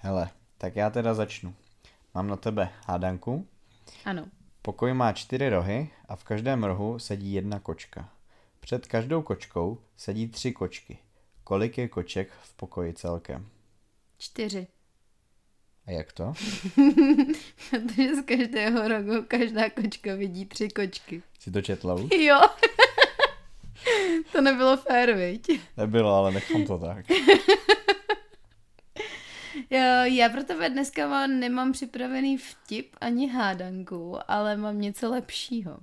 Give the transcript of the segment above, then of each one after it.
Hele, tak já teda začnu. Mám na tebe hádanku. Ano. Pokoj má čtyři rohy a v každém rohu sedí jedna kočka. Před každou kočkou sedí tři kočky. Kolik je koček v pokoji celkem? Čtyři. A jak to? Protože z každého rohu každá kočka vidí tři kočky. Si to četla už? Jo. to nebylo fér, viď? Nebylo, ale nechám to tak. Jo, já pro tebe dneska mám, nemám připravený vtip ani hádanku, ale mám něco lepšího.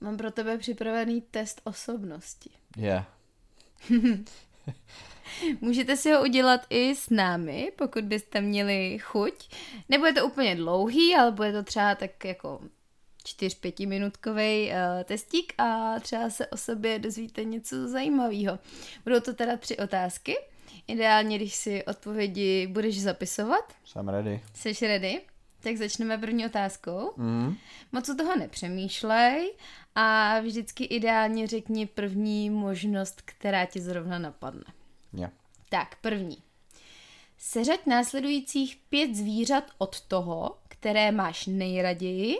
Mám pro tebe připravený test osobnosti. Je. Yeah. Můžete si ho udělat i s námi, pokud byste měli chuť. Nebude to úplně dlouhý, ale bude to třeba tak jako 4-5 minutkový uh, testík a třeba se o sobě dozvíte něco zajímavého. Budou to teda tři otázky. Ideálně, když si odpovědi budeš zapisovat. Jsem ready. Jsi ready? Tak začneme první otázkou. Mm. Moc o toho nepřemýšlej a vždycky ideálně řekni první možnost, která ti zrovna napadne. Je. Tak, první. Seřaď následujících pět zvířat od toho, které máš nejraději,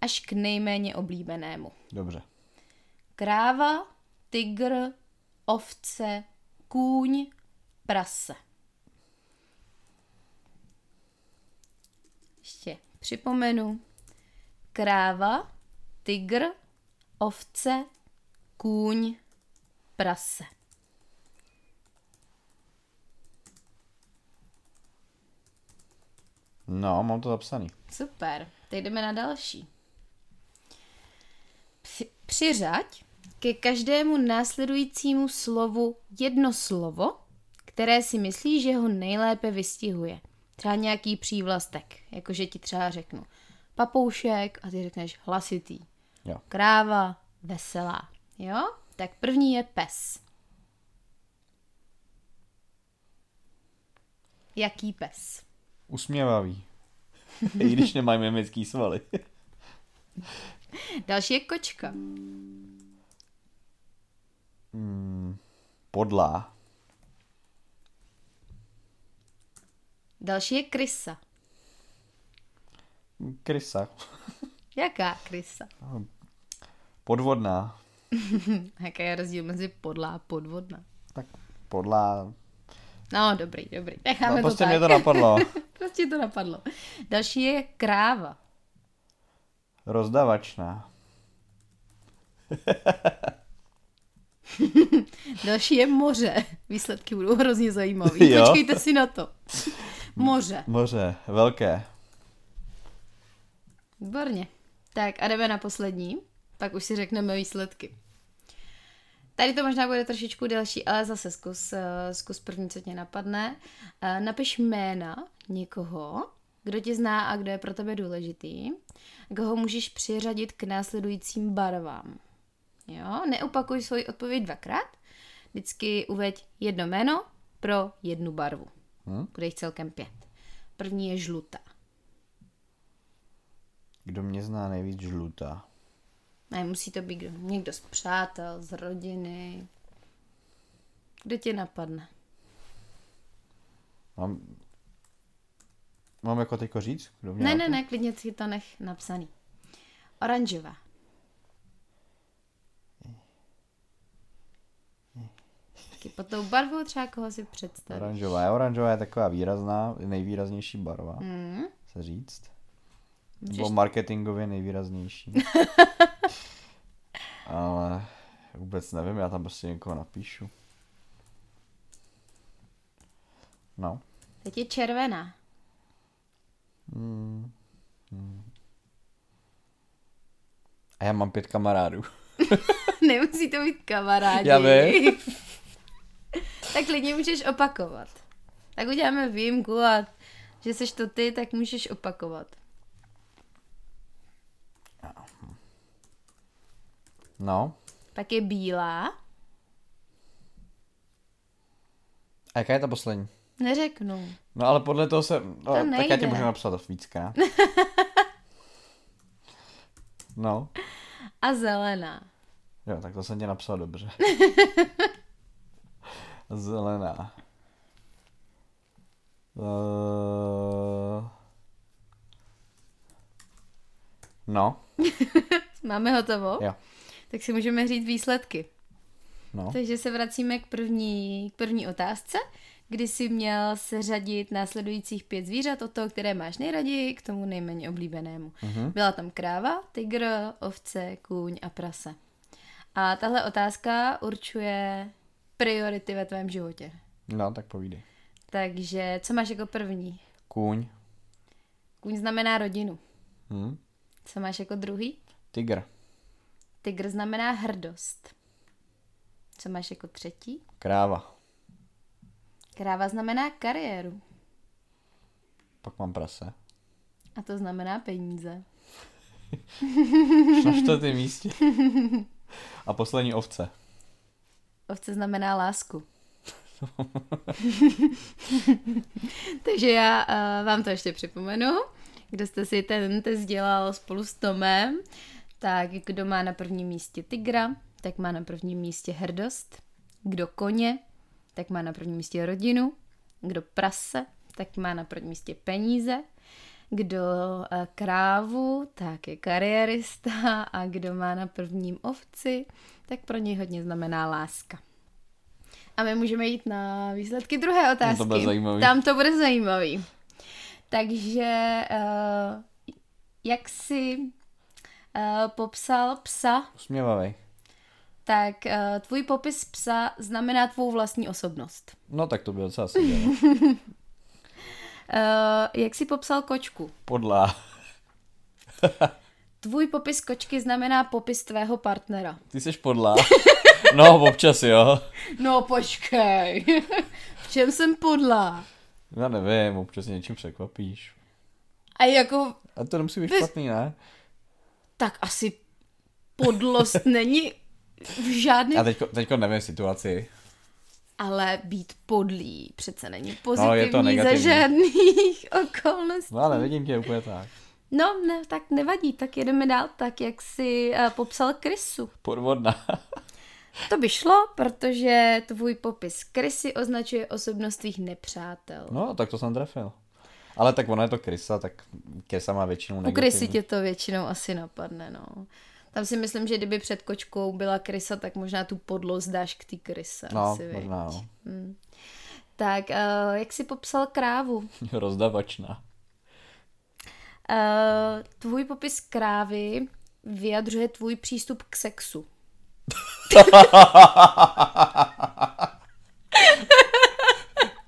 až k nejméně oblíbenému. Dobře. Kráva, tygr, ovce, kůň, prase. Ještě připomenu. Kráva, tygr, ovce, kůň, prase. No, mám to zapsaný. Super, teď jdeme na další. Při, přiřaď ke každému následujícímu slovu jedno slovo, které si myslíš, že ho nejlépe vystihuje. Třeba nějaký přívlastek, jakože ti třeba řeknu papoušek a ty řekneš hlasitý. Jo. Kráva, veselá. Jo? Tak první je pes. Jaký pes? Usměvavý. I když nemají mimický svaly. Další je kočka. mm, podlá. Další je krysa. Krysa. Jaká krysa? Podvodná. Jaký je rozdíl mezi podlá a podvodná? Tak podlá. No, dobrý, dobrý. Necháme No, to prostě tak. mě to napadlo. prostě to napadlo. Další je kráva. Rozdavačná. Další je moře. Výsledky budou hrozně zajímavé. Počkejte si na to. Moře. Moře. Velké. Výborně. Tak a jdeme na poslední. Pak už si řekneme výsledky. Tady to možná bude trošičku delší, ale zase zkus, eh, zkus první, co tě napadne. Eh, Napiš jména někoho, kdo tě zná a kdo je pro tebe důležitý, koho můžeš přiřadit k následujícím barvám. Jo, neopakuj svoji odpověď dvakrát, vždycky uveď jedno jméno pro jednu barvu. Hm? Bude jich celkem pět. První je žlutá. Kdo mě zná nejvíc žlutá. Ne, musí to být kdo- někdo z přátel, z rodiny. Kdo tě napadne? Mám... Mám jako teďko říct? Kdo mě Ne, napadl? ne, ne, klidně si to nech napsaný. Oranžová. Taky pod tou barvou třeba koho si představíš. Oranžová. Oranžová je taková výrazná, nejvýraznější barva, Mm. se říct. Můžeš- Nebo marketingově nejvýraznější. Ale vůbec nevím, já tam prostě někoho napíšu. No. Teď je červená. Hmm. Hmm. A já mám pět kamarádů. Nemusí to být kamarádi. Já vím. tak klidně můžeš opakovat. Tak uděláme výjimku a že seš to ty, tak můžeš opakovat. No. Pak je bílá. A jaká je ta poslední? Neřeknu. No ale podle toho se... No, tak já nejde. ti můžu napsat víckrát. No. A zelená. Jo, tak to jsem tě napsal dobře. Zelená. Uh... No, Máme hotovo? jo. Tak si můžeme říct výsledky. No. Takže se vracíme k první, k první otázce, kdy jsi měl seřadit následujících pět zvířat od toho, které máš nejraději, k tomu nejméně oblíbenému. Mhm. Byla tam kráva, tygr, ovce, kůň a prase. A tahle otázka určuje priority ve tvém životě. No, tak povídej. Takže co máš jako první? Kůň. Kůň znamená rodinu. Hm? Co máš jako druhý? Tygr. Tygr znamená hrdost. Co máš jako třetí? Kráva. Kráva znamená kariéru. Pak mám prase. A to znamená peníze. Na čtvrtém místě. A poslední ovce. Ovce znamená lásku. Takže já uh, vám to ještě připomenu. Kdo jste si ten test dělal spolu s Tomem, tak kdo má na prvním místě tygra, tak má na prvním místě hrdost. Kdo koně, tak má na prvním místě rodinu. Kdo prase, tak má na prvním místě peníze. Kdo eh, krávu, tak je kariérista a kdo má na prvním ovci, tak pro něj hodně znamená láska. A my můžeme jít na výsledky druhé otázky. to bude zajímavý. Tam to bude zajímavý. Takže uh, jak jsi uh, popsal psa, Usměvavý. tak uh, tvůj popis psa znamená tvou vlastní osobnost. No tak to bylo docela. Uh, jak jsi popsal kočku? Podlá. Tvůj popis kočky znamená popis tvého partnera. Ty jsi podlá. No, občas jo. No počkej, v čem jsem podlá? Já nevím, občas něčím překvapíš. A jako, A to nemusí být Vy- špatný, ne? tak asi podlost není v žádném, Já teďko, teďko nevím situaci. Ale být podlý přece není pozitivní No, je to za žádných okolností. No ale vidím tě úplně tak. No, ne, tak nevadí, tak jedeme dál, tak jak jsi uh, popsal krysu. Podvodná. To by šlo, protože tvůj popis krysy označuje osobnost tvých nepřátel. No, tak to jsem trefil. Ale tak ona je to krysa, tak krysa má většinou U negativní. krysy tě to většinou asi napadne, no. Tam si myslím, že kdyby před kočkou byla krysa, tak možná tu podlost dáš k té kryse. No, asi, možná no. Tak, uh, jak jsi popsal krávu? Rozdavačná. Uh, tvůj popis krávy vyjadřuje tvůj přístup k sexu.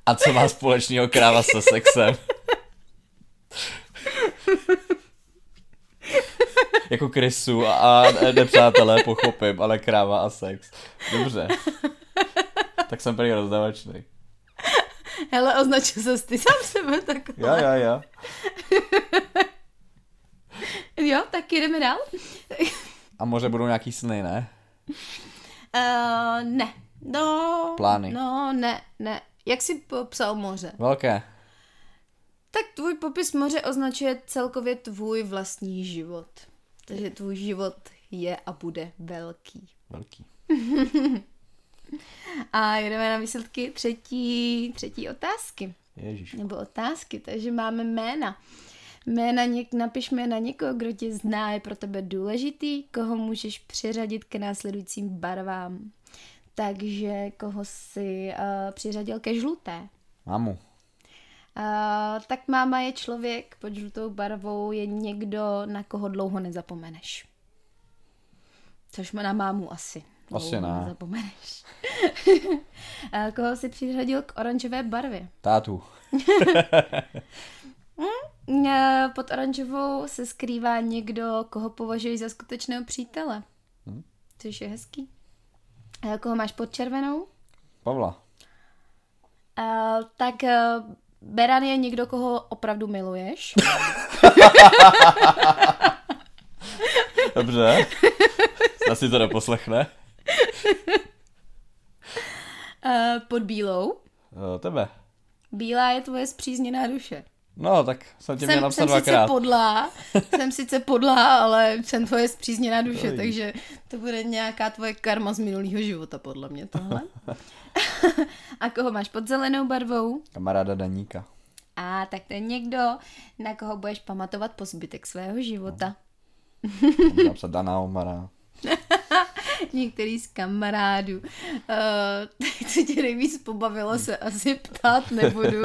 A co má společného kráva se sexem? jako krysu a, a nepřátelé pochopím, ale kráva a sex. Dobře. Tak jsem prý rozdavačný. Hele, označil ses ty sám sebe takhle. Jo, jo, jo. Jo, tak jdeme dál. A moře budou nějaký sny, ne? Uh, ne. No. Plány. No, ne, ne. Jak jsi popsal moře? Velké. Tak tvůj popis moře označuje celkově tvůj vlastní život. Takže tvůj život je a bude velký. Velký. A jedeme na výsledky třetí, třetí otázky. Ježíš. Nebo otázky, takže máme jména. Jména něk, napiš jména někoho, kdo tě zná, je pro tebe důležitý, koho můžeš přiřadit k následujícím barvám. Takže koho si uh, přiřadil ke žluté. Mámu. Uh, tak máma je člověk, pod žlutou barvou je někdo, na koho dlouho nezapomeneš. Což má na mámu asi. Asi ne. Nezapomeneš. A koho si přiřadil k oranžové barvě? Tátu. Eh, Pod oranžovou se skrývá někdo, koho považuješ za skutečného přítele. Hm. Což je hezký. A koho máš pod červenou? Pavla. Uh, tak Beran je někdo, koho opravdu miluješ. Dobře. Asi to neposlechne. Uh, pod bílou. O, tebe. Bílá je tvoje zpřízněná duše. No, tak jsem tě měl napsat jsem sice dvakrát. podlá, jsem sice podlá, ale jsem tvoje zpřízněná duše, takže to bude nějaká tvoje karma z minulého života, podle mě tohle. A koho máš pod zelenou barvou? Kamaráda Daníka. tak to je někdo, na koho budeš pamatovat po zbytek svého života. Můžu napsat Dana Omara. Některý z kamarádů. Uh, co tě nejvíc pobavilo, se asi ptát nebudu,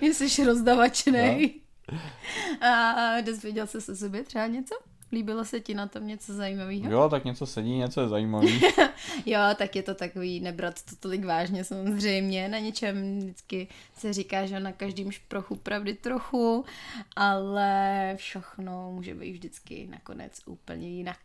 jestli jsi rozdavačnej. No. A dozvěděl jsi se o sobě třeba něco? Líbilo se ti na tom něco zajímavého? Jo, tak něco sedí, něco je zajímavý. jo, tak je to takový nebrat to tolik vážně samozřejmě. Na něčem vždycky se říká, že na každém šprochu pravdy trochu, ale všechno může být vždycky nakonec úplně jinak.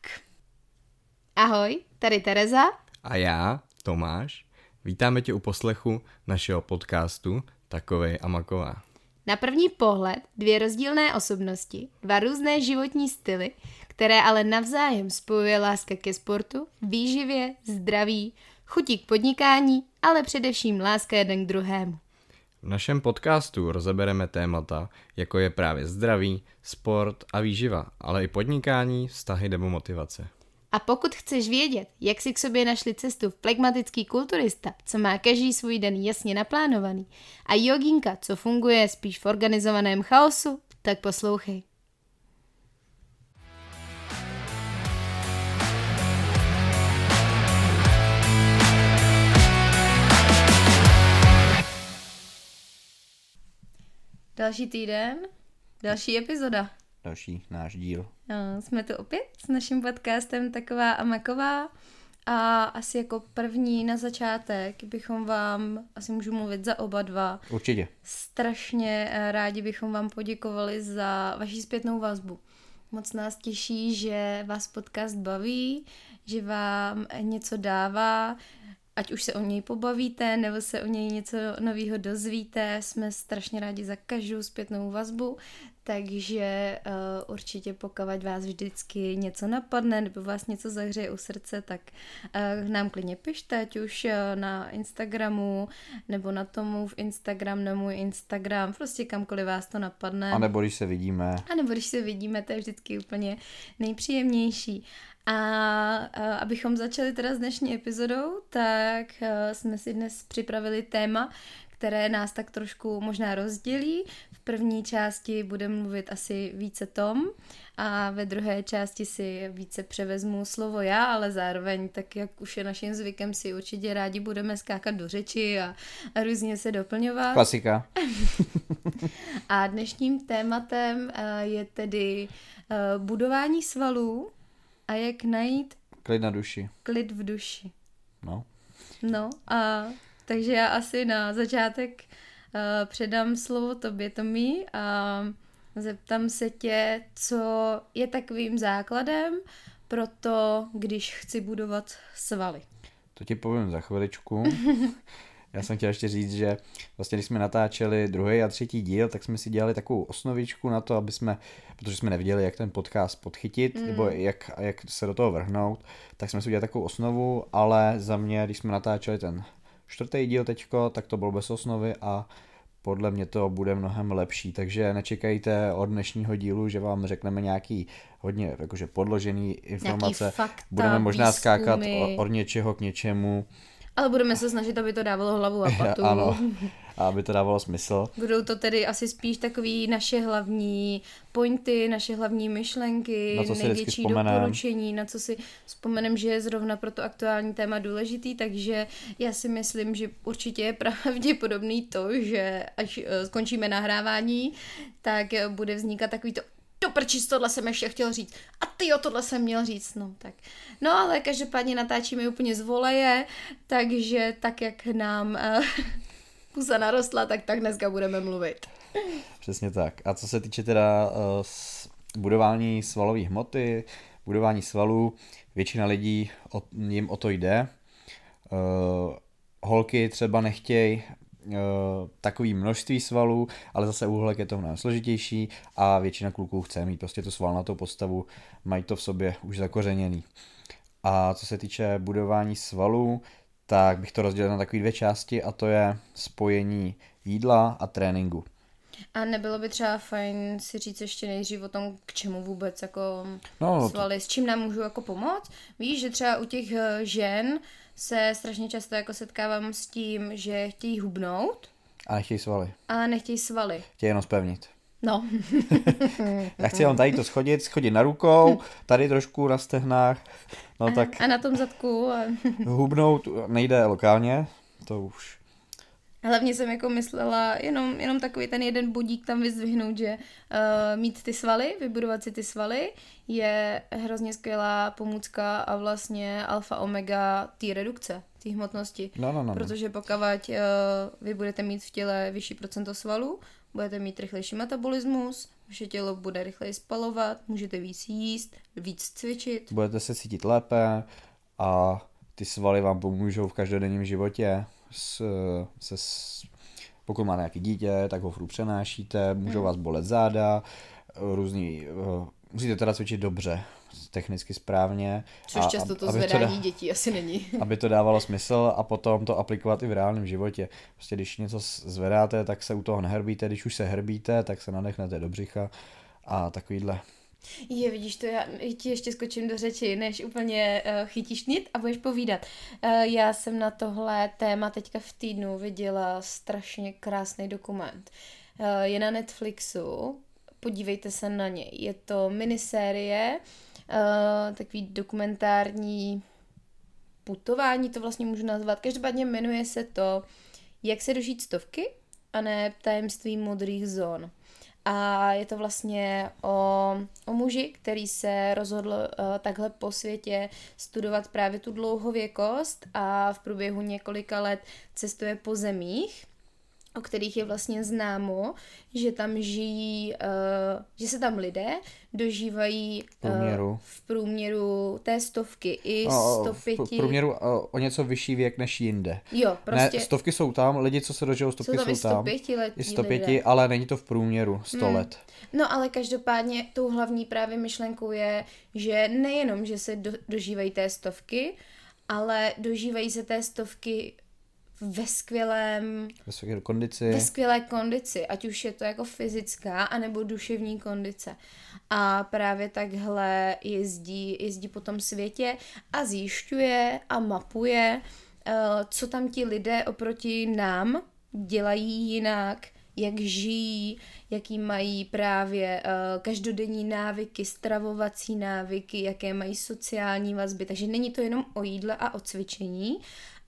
Ahoj, tady Tereza. A já, Tomáš. Vítáme tě u poslechu našeho podcastu Takovej a maková. Na první pohled dvě rozdílné osobnosti, dva různé životní styly, které ale navzájem spojuje láska ke sportu, výživě, zdraví, chutí k podnikání, ale především láska jeden k druhému. V našem podcastu rozebereme témata, jako je právě zdraví, sport a výživa, ale i podnikání, vztahy nebo motivace. A pokud chceš vědět, jak si k sobě našli cestu v plegmatický kulturista, co má každý svůj den jasně naplánovaný, a joginka, co funguje spíš v organizovaném chaosu, tak poslouchej. Další týden, další epizoda další náš díl. No, jsme tu opět s naším podcastem Taková a Maková a asi jako první na začátek bychom vám, asi můžu mluvit za oba dva. Určitě. Strašně eh, rádi bychom vám poděkovali za vaši zpětnou vazbu. Moc nás těší, že vás podcast baví, že vám něco dává, ať už se o něj pobavíte, nebo se o něj něco nového dozvíte, jsme strašně rádi za každou zpětnou vazbu, takže uh, určitě pokud vás vždycky něco napadne nebo vás něco zahřeje u srdce, tak uh, nám klidně pište, ať už uh, na Instagramu nebo na tomu v Instagram, na můj Instagram, prostě kamkoliv vás to napadne. A nebo když se vidíme. A nebo když se vidíme, to je vždycky úplně nejpříjemnější. A, a abychom začali teda s dnešní epizodou, tak uh, jsme si dnes připravili téma, které nás tak trošku možná rozdělí. V první části bude mluvit asi více Tom a ve druhé části si více převezmu slovo já, ale zároveň, tak jak už je naším zvykem, si určitě rádi budeme skákat do řeči a, a různě se doplňovat. Klasika. a dnešním tématem uh, je tedy uh, budování svalů a jak najít klid na duši. Klid v duši. No. No a takže já asi na začátek uh, předám slovo tobě, Tomí, a zeptám se tě, co je takovým základem pro to, když chci budovat svaly. To ti povím za chviličku. Já jsem chtěl ještě říct, že vlastně když jsme natáčeli druhý a třetí díl, tak jsme si dělali takovou osnovičku na to, aby jsme, protože jsme nevěděli, jak ten podcast podchytit, mm. nebo jak, jak se do toho vrhnout, tak jsme si udělali takovou osnovu, ale za mě, když jsme natáčeli ten čtvrtý díl teďko, tak to bylo bez osnovy a podle mě to bude mnohem lepší, takže nečekejte od dnešního dílu, že vám řekneme nějaký hodně jakože podložený informace. fakta, Budeme možná výzkumy. skákat od něčeho k něčemu. Ale budeme se snažit, aby to dávalo hlavu a patu. ano, aby to dávalo smysl. Budou to tedy asi spíš takový naše hlavní pointy, naše hlavní myšlenky, Na co si vždycky největší doporučení, na co si vzpomenem, že je zrovna pro to aktuální téma důležitý, takže já si myslím, že určitě je pravděpodobný to, že až eh, skončíme nahrávání, tak eh, bude vznikat takový to do prčis, tohle jsem ještě chtěl říct. A ty jo, tohle jsem měl říct. No, tak. no ale každopádně natáčíme úplně z voleje, takže tak, jak nám uh, pusa narostla, tak tak dneska budeme mluvit. Přesně tak. A co se týče teda uh, budování svalové hmoty, budování svalů, většina lidí o, jim o to jde. Uh, holky třeba nechtějí takový množství svalů, ale zase u holek je to mnohem složitější a většina kluků chce mít prostě tu svalnatou postavu, mají to v sobě už zakořeněný. A co se týče budování svalů, tak bych to rozdělil na takové dvě části a to je spojení jídla a tréninku. A nebylo by třeba fajn si říct ještě nejdřív o tom, k čemu vůbec jako No, to- svaly, s čím nám můžu jako pomoct. Víš, že třeba u těch eh, žen se strašně často jako setkávám s tím, že chtějí hubnout, A nechtějí svaly. A nechtějí svaly. Chtějí jenom spevnit. No. Já chci jenom tady to schodit, schodit na rukou, tady trošku na stehnách, no tak A na tom zadku. A... hubnout nejde lokálně, to už Hlavně jsem jako myslela jenom, jenom takový ten jeden bodík tam vyzdvihnout, že uh, mít ty svaly, vybudovat si ty svaly je hrozně skvělá pomůcka a vlastně alfa omega té redukce, té hmotnosti. No, no, no, no. Protože pokud uh, vy budete mít v těle vyšší procento svalů, budete mít rychlejší metabolismus, vaše tělo bude rychleji spalovat, můžete víc jíst, víc cvičit. budete se cítit lépe a ty svaly vám pomůžou v každodenním životě. S, se, s, pokud máte nějaký dítě, tak ho furt přenášíte, můžou Hmm. vás bolet záda, různý, eh, musíte teda cvičit dobře, technicky správně. Což a- často to zvedání dá- dětí asi není. aby to dávalo smysl a potom to aplikovat i v reálném životě. Prostě když něco zvedáte, tak se u toho nehrbíte, když už se hrbíte, tak se nadechnete do břicha a takovýhle. Je, vidíš to, já ti ještě skočím do řeči, než úplně uh, chytíš nit a budeš povídat. Uh, já jsem na tohle téma teďka v týdnu viděla strašně krásný dokument. Uh, je na Netflixu, podívejte se na něj. Je to minisérie, uh, takový dokumentární putování, to vlastně můžu nazvat. Každopádně jmenuje se to Jak se dožít stovky a ne tajemství modrých zón. A je to vlastně o, o muži, který se rozhodl uh, takhle po světě studovat právě tu dlouhověkost a v průběhu několika let cestuje po zemích, o kterých je vlastně známo, že tam žijí, uh, že se tam lidé dožívají V průměru. Uh, v průměru té stovky i O, 105. V průměru o, o něco vyšší věk než jinde. Jo, prostě Ne, stovky jsou tam, lidi, co se dožijou stovky, jsou tam i jsou tam. 105 letí I 105, lidé. ale není to v průměru 100 Hmm. let. No ale každopádně tou hlavní právě myšlenkou je, že nejenom, že se do, dožívají té stovky, ale dožívají se té stovky ve skvělém, Ve své kondici. ve skvělé kondici, ať už je to jako fyzická, anebo duševní kondice. A právě takhle jezdí, jezdí po tom světě a zjišťuje a mapuje, eh, co tam ti lidé oproti nám dělají jinak, jak žijí, jaký mají právě eh, každodenní návyky, stravovací návyky, jaké mají sociální vazby. Takže není to jenom o jídle a o cvičení,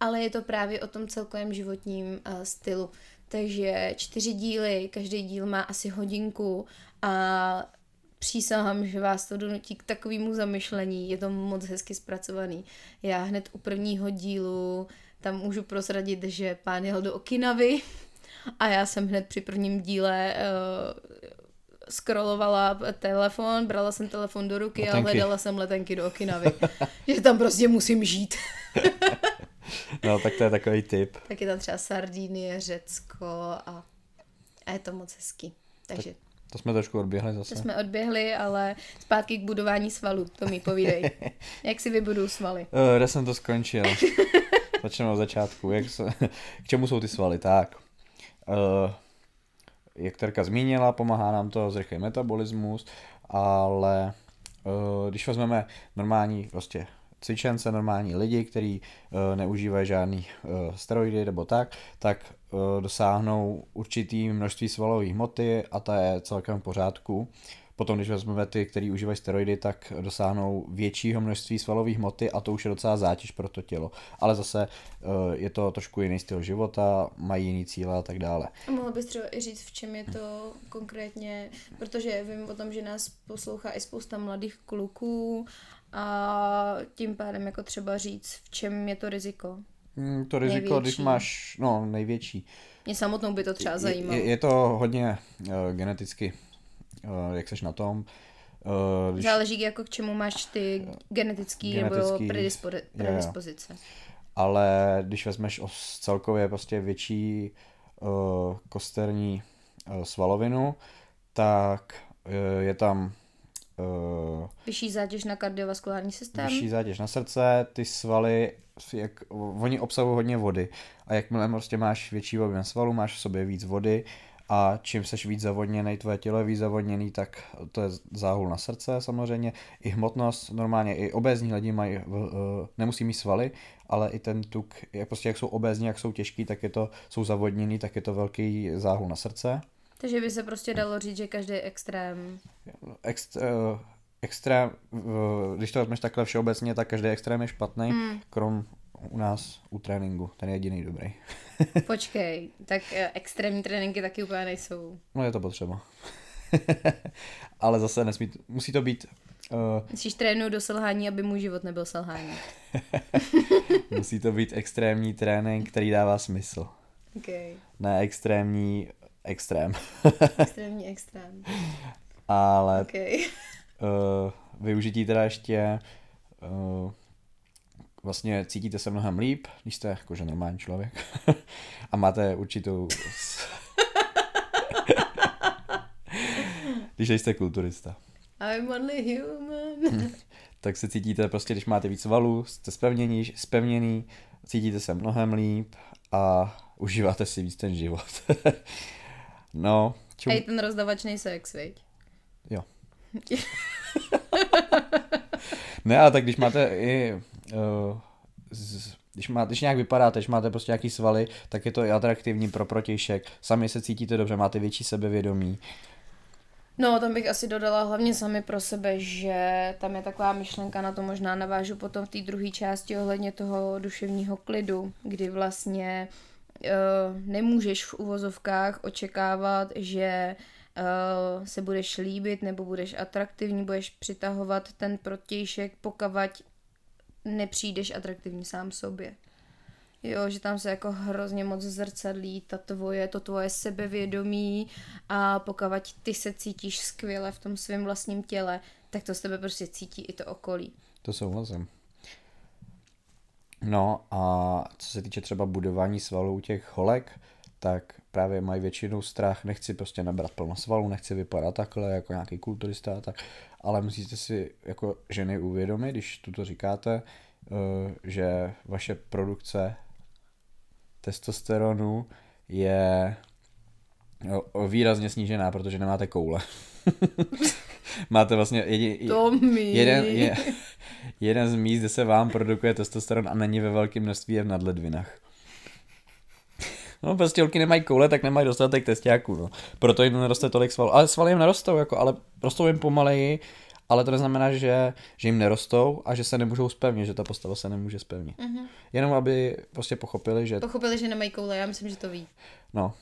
ale je to právě o tom celkovém životním eh, stylu. Takže čtyři díly, každý díl má asi hodinku a přísahám, že vás to donutí k takovému zamyšlení. Je to moc hezky zpracovaný. Já hned u prvního dílu tam můžu prozradit, že pán jel do Okinavy a já jsem hned při prvním díle uh, scrollovala telefon, brala jsem telefon do ruky a Letenky. hledala jsem letenky do Okinavy. že tam prostě musím žít. No, tak to je takový tip. Tak je tam třeba Sardinie, Řecko a, a je to moc hezký. Takže To jsme trošku odběhli to zase. jsme odběhli, ale zpátky k budování svalů, to mi povídej. Jak si vybuduju svaly? Uh, kde jsem to skončil? Začneme od začátku. Jak se, k čemu jsou ty svaly? Tak. Uh, jak Terka zmínila, pomáhá nám to zrychlit metabolismus, ale uh, když vezmeme normální prostě cvičence, normální lidi, kteří uh, neužívají žádný uh, steroidy nebo tak, tak uh, dosáhnou určitý množství svalové hmoty a ta je celkem v pořádku. Potom, když vezmeme ty, kteří užívají steroidy, tak dosáhnou většího množství svalové hmoty a to už je docela zátěž pro to tělo. Ale zase eh, je to trošku jiný styl života, mají jiný cíle a tak dále. A mohla bys třeba i říct, v čem je to konkrétně, protože vím o tom, že nás poslouchá i spousta mladých kluků a tím pádem jako třeba říct, v čem je to riziko. Hmm, to riziko, Největší. když máš, no největší. Mě samotnou by to třeba zajímalo. Je, je to hodně uh, geneticky, uh, jak seš na tom. Uh, když, Záleží jako k čemu máš ty genetický, nebo Genetický, predispo- jo, jo. predispozice. ale když vezmeš os- celkově prostě větší uh, kosterní uh, svalovinu, tak uh, je tam uh, Vyšší zátěž na kardiovaskulární systém. vyšší zátěž na srdce, ty svaly, jak, oni obsahují hodně vody a jakmile prostě máš větší objem svalů, máš v sobě víc vody a čím seš víc zavodněný, tvoje tělo je víc zavodněný, tak to je záhul na srdce samozřejmě, i hmotnost, normálně i obézní lidi mají, eh, nemusí mít svaly, ale i ten tuk, jak prostě jak jsou obézní, jak jsou těžký, tak je to, jsou zavodněný, tak je to velký záhul na srdce. Takže by se prostě dalo říct, že každý extrém... Ext, uh, extrém, uh, když to vezmeš takhle všeobecně, tak každý extrém je špatný, hmm. krom u nás u tréninku, ten je jediný dobrý. Počkej, tak eh, extrémní tréninky taky úplně nejsou. No je to potřeba. Ale zase nesmí, musí to být... Uh, Musíš trénout do selhání, aby můj život nebyl selhání. musí to být extrémní trénink, který dává smysl. Okay. Ne extrémní extrém. extrémní extrém. Ale okay. uh, využití teda ještě uh, vlastně cítíte se mnohem líp, když jste jakože normální člověk a máte určitou... když jste kulturista. I'm only human. tak se cítíte prostě, když máte víc valů, jste spevnění, spevněný, cítíte se mnohem líp a užíváte si víc ten život. No. Čum... A ten rozdavačný sex, viď? Jo. ne, ale tak když máte i uh, z, když, máte, když nějak vypadáte, když máte prostě nějaký svaly, tak je to i atraktivní pro protějšek. Sami se cítíte dobře, máte větší sebevědomí. No, tam bych asi dodala hlavně sami pro sebe, že tam je taková myšlenka, na to možná navážu potom v té druhé části ohledně toho duševního klidu, kdy vlastně uh, nemůžeš v uvozovkách očekávat, že uh, se budeš líbit nebo budeš atraktivní, budeš přitahovat ten protějšek, pokavať nepřijdeš atraktivní sám sobě. Jo, že tam se jako hrozně moc zrcadlí ta tvoje, to tvoje sebevědomí a pokud ty se cítíš skvěle v tom svém vlastním těle, tak to z tebe prostě cítí i to okolí. To souhlasím. No a co se týče třeba budování svalů těch holek, tak právě mají většinou strach, nechci prostě nabrat plno svalů, nechci vypadat takhle jako nějaký kulturista tak, ale musíte si jako ženy uvědomit, když tuto říkáte, eh, že vaše produkce testosteronu je výrazně snížená, protože nemáte koule. Máte vlastně jedi, jeden, je, jeden z míst, kde se vám produkuje testosteron a není ve velkém množství je v nadledvinách. No prostě holky nemají koule, tak nemají dostatek testiáků, no. Proto jim neroste tolik svalů. Ale svaly jim nerostou, jako, ale rostou jim pomaleji, ale to neznamená, že, že jim nerostou a že se nemůžou spevnit, že ta postava se nemůže spevnit. Mm-hmm. Jenom aby prostě pochopili, že... Pochopili, že nemají koule, já myslím, že to ví. No.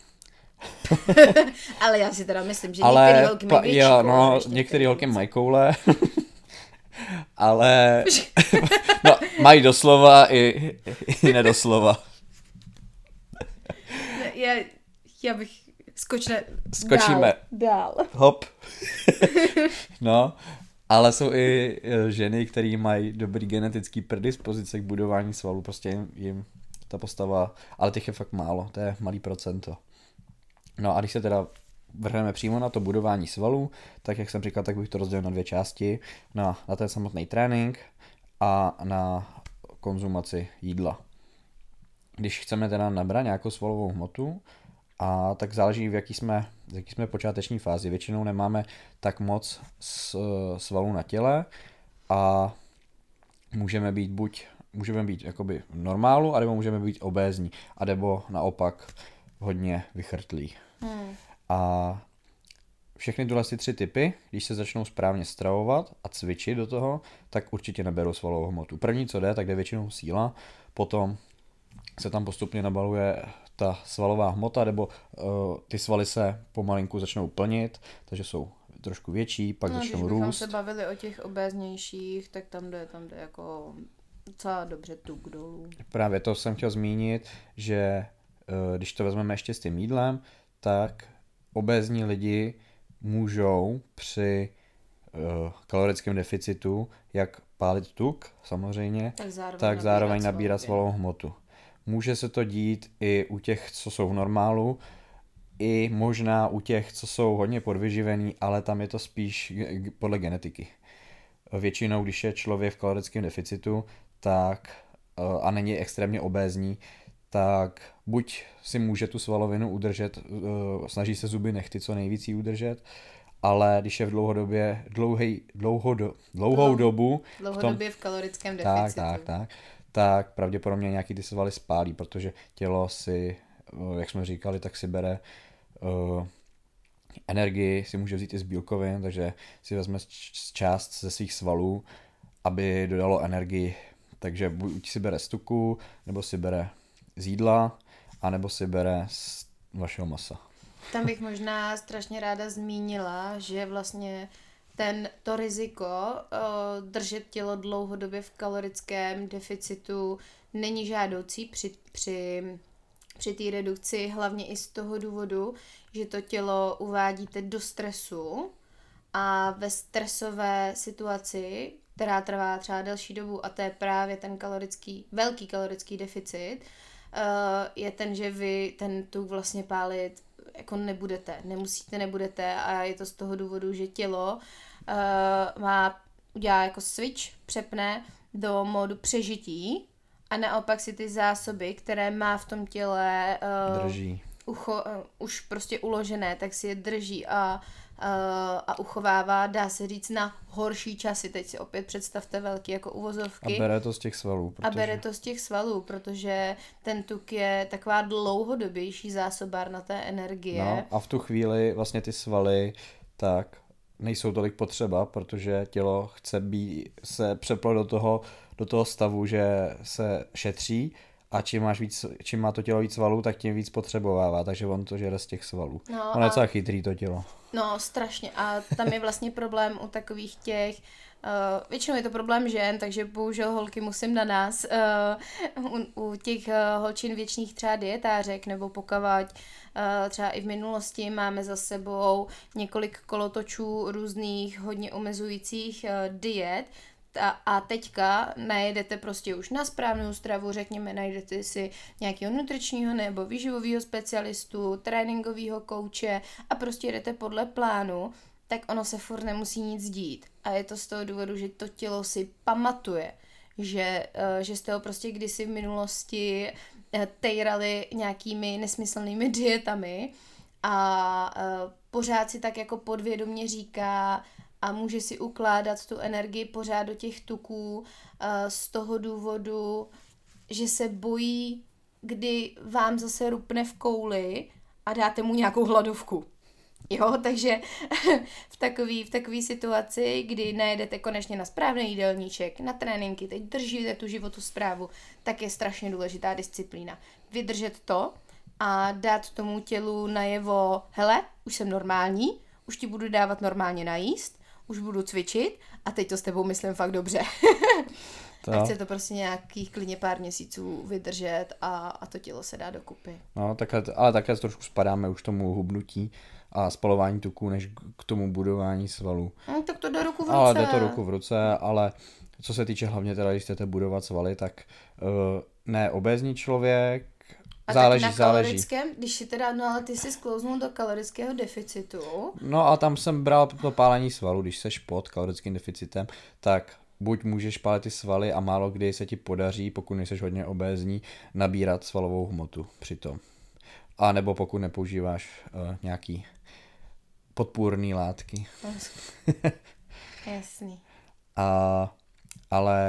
ale já si teda myslím, že ale některé holky mají jo, no, některé holky mají koule, ale no, mají doslova i, i nedoslova já, já bych skočne Skočíme. Dál. dál. Hop. no, ale jsou i e, ženy, které mají dobrý genetický predispozice k budování svalů, prostě jim, jim ta postava, ale těch je fakt málo, to je malý procento. No a když se teda vrhneme přímo na to budování svalů, tak jak jsem říkal, tak bych to rozdělil na dvě části, na, na ten samotný trénink a na konzumaci jídla. Když chceme teda nabrat nějakou svalovou hmotu, a tak záleží, v jaký jsme, v jaký jsme počáteční fázi. Většinou nemáme tak moc svalů na těle a můžeme být buď můžeme být jakoby v normálu, anebo můžeme být obézní, a nebo naopak hodně vychrtlí. Hmm. A všechny tyhle tři typy, když se začnou správně stravovat a cvičit do toho, tak určitě neberou svalovou hmotu. První, co jde, tak jde většinou síla, potom se tam postupně nabaluje ta svalová hmota, nebo uh, ty svaly se pomalinku začnou plnit, takže jsou trošku větší, pak no, začnou když růst. se bavili o těch obéznějších, tak tam jde, tam jde jako docela dobře tuk dolů. Právě to jsem chtěl zmínit, že když to vezmeme ještě s tím jídlem, tak obézní lidi můžou při uh, kalorickém deficitu jak pálit tuk samozřejmě, tak zároveň, tak zároveň nabírat svalovou hmotu. Může se to dít i u těch, co jsou v normálu, i možná u těch, co jsou hodně podvyživený, ale tam je to spíš podle genetiky. Většinou, když je člověk v kalorickém deficitu, tak eh, a není extrémně obézní, tak buď si může tu svalovinu udržet, eh, snaží se zuby nechty co nejvíc jí udržet, ale když je v dlouhodobě, dlouhej, dlouhodo, dlouhou Dlouho, dobu... Dlouhodobě v, tom, v kalorickém deficitu. Tak, tak, tak tak pravděpodobně nějaký ty svaly spálí, protože tělo si, eh, jak jsme říkali, tak si bere uh, energii, si může vzít i z bílkovin, takže si vezme část ze svých svalů, aby dodalo energii. Takže buď si bere z tuku, nebo si bere z jídla, anebo si bere z vašeho masa. Tam bych možná strašně ráda zmínila, že vlastně ten, to riziko uh, držet tělo dlouhodobě v kalorickém deficitu není žádoucí při, při, při té redukci, hlavně i z toho důvodu, že to tělo uvádíte do stresu a ve stresové situaci, která trvá třeba delší dobu a to je právě ten kalorický, velký kalorický deficit, uh, je ten, že vy ten tuk vlastně pálit jako nebudete, nemusíte, nebudete a je to z toho důvodu, že tělo uh, má, udělá jako switch, přepne do modu přežití a naopak si ty zásoby, které má v tom těle uh, drží. Ucho, uh, už prostě uložené, tak si je drží a a uchovává, dá se říct, na horší časy. Teď si opět představte velký jako uvozovky. A bere to z těch svalů. Protože... A bere to z těch svalů, protože ten tuk je taková dlouhodobější zásobárna té energie. No a v tu chvíli vlastně ty svaly tak nejsou tolik potřeba, protože tělo chce být, se přeplo do toho, do toho stavu, že se šetří a čím, máš víc, čím má to tělo víc svalů, tak tím víc potřebovává, takže on to žere z těch svalů. No, ono je docela chytrý to tělo. No, strašně. A tam je vlastně problém u takových těch, Uh, většinou je to problém žen, takže bohužel holky musím na nás. Uh, u, u těch uh, holčin věčných třeba dietářek nebo pokavať, uh, třeba i v minulosti máme za sebou několik kolotočů různých hodně omezujících uh, diet, a, a teďka najedete prostě už na správnou stravu, řekněme, najdete si nějakého nutričního nebo výživového specialistu, tréninkového kouče a prostě jdete podle plánu, tak ono se furt nemusí nic dít. A je to z toho důvodu, že to tělo si pamatuje, že, uh, že jste ho prostě kdysi v minulosti uh, tejrali nějakými nesmyslnými dietami a uh, pořád si tak jako podvědomě říká, a může si ukládat tu energii pořád do těch tuků uh, z toho důvodu, že se bojí, kdy vám zase rupne v kouli a dáte mu nějakou hladovku. Jo, takže v takové v takový situaci, kdy najedete konečně na správný jídelníček, na tréninky, teď držíte tu životu zprávu, tak je strašně důležitá disciplína. Vydržet to a dát tomu tělu najevo, hele, už jsem normální, už ti budu dávat normálně najíst, už budu cvičit a teď to s tebou myslím fakt dobře. To. A chce to prostě nějakých klidně pár měsíců vydržet a, a to tělo se dá dokupy. No, takhle, ale také trošku spadáme už tomu hubnutí a spalování tuků, než k tomu budování svalů. No, tak to jde ruku v ruce. Ale jde to ruku v ruce, ale co se týče hlavně teda, když chcete budovat svaly, tak uh, ne obézní člověk, a záleží, tak na kalorickém, záleží. když si teda, no ale ty jsi sklouznul do kalorického deficitu. No a tam jsem bral to pálení svalu, když seš pod kalorickým deficitem, tak buď můžeš pálit ty svaly a málo kdy se ti podaří, pokud nejsi hodně obézní, nabírat svalovou hmotu přitom. A nebo pokud nepoužíváš uh, nějaký podpůrný látky. Jasný. A, ale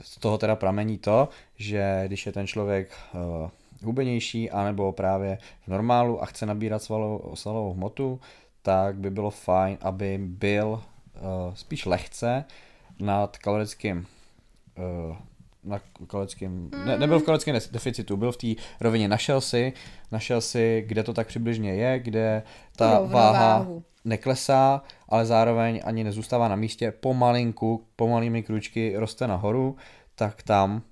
z toho teda pramení to, že když je ten člověk uh, hubenější, anebo právě v normálu a chce nabírat svalovou, svalovou hmotu, tak by bylo fajn, aby byl uh, spíš lehce nad kalorickým uh, na kalorickým, ne, nebyl v kalorickém deficitu, byl v té rovině, našel si, našel si, kde to tak přibližně je, kde ta váha neklesá, ale zároveň ani nezůstává na místě, pomalinku, pomalými kručky roste nahoru, tak tam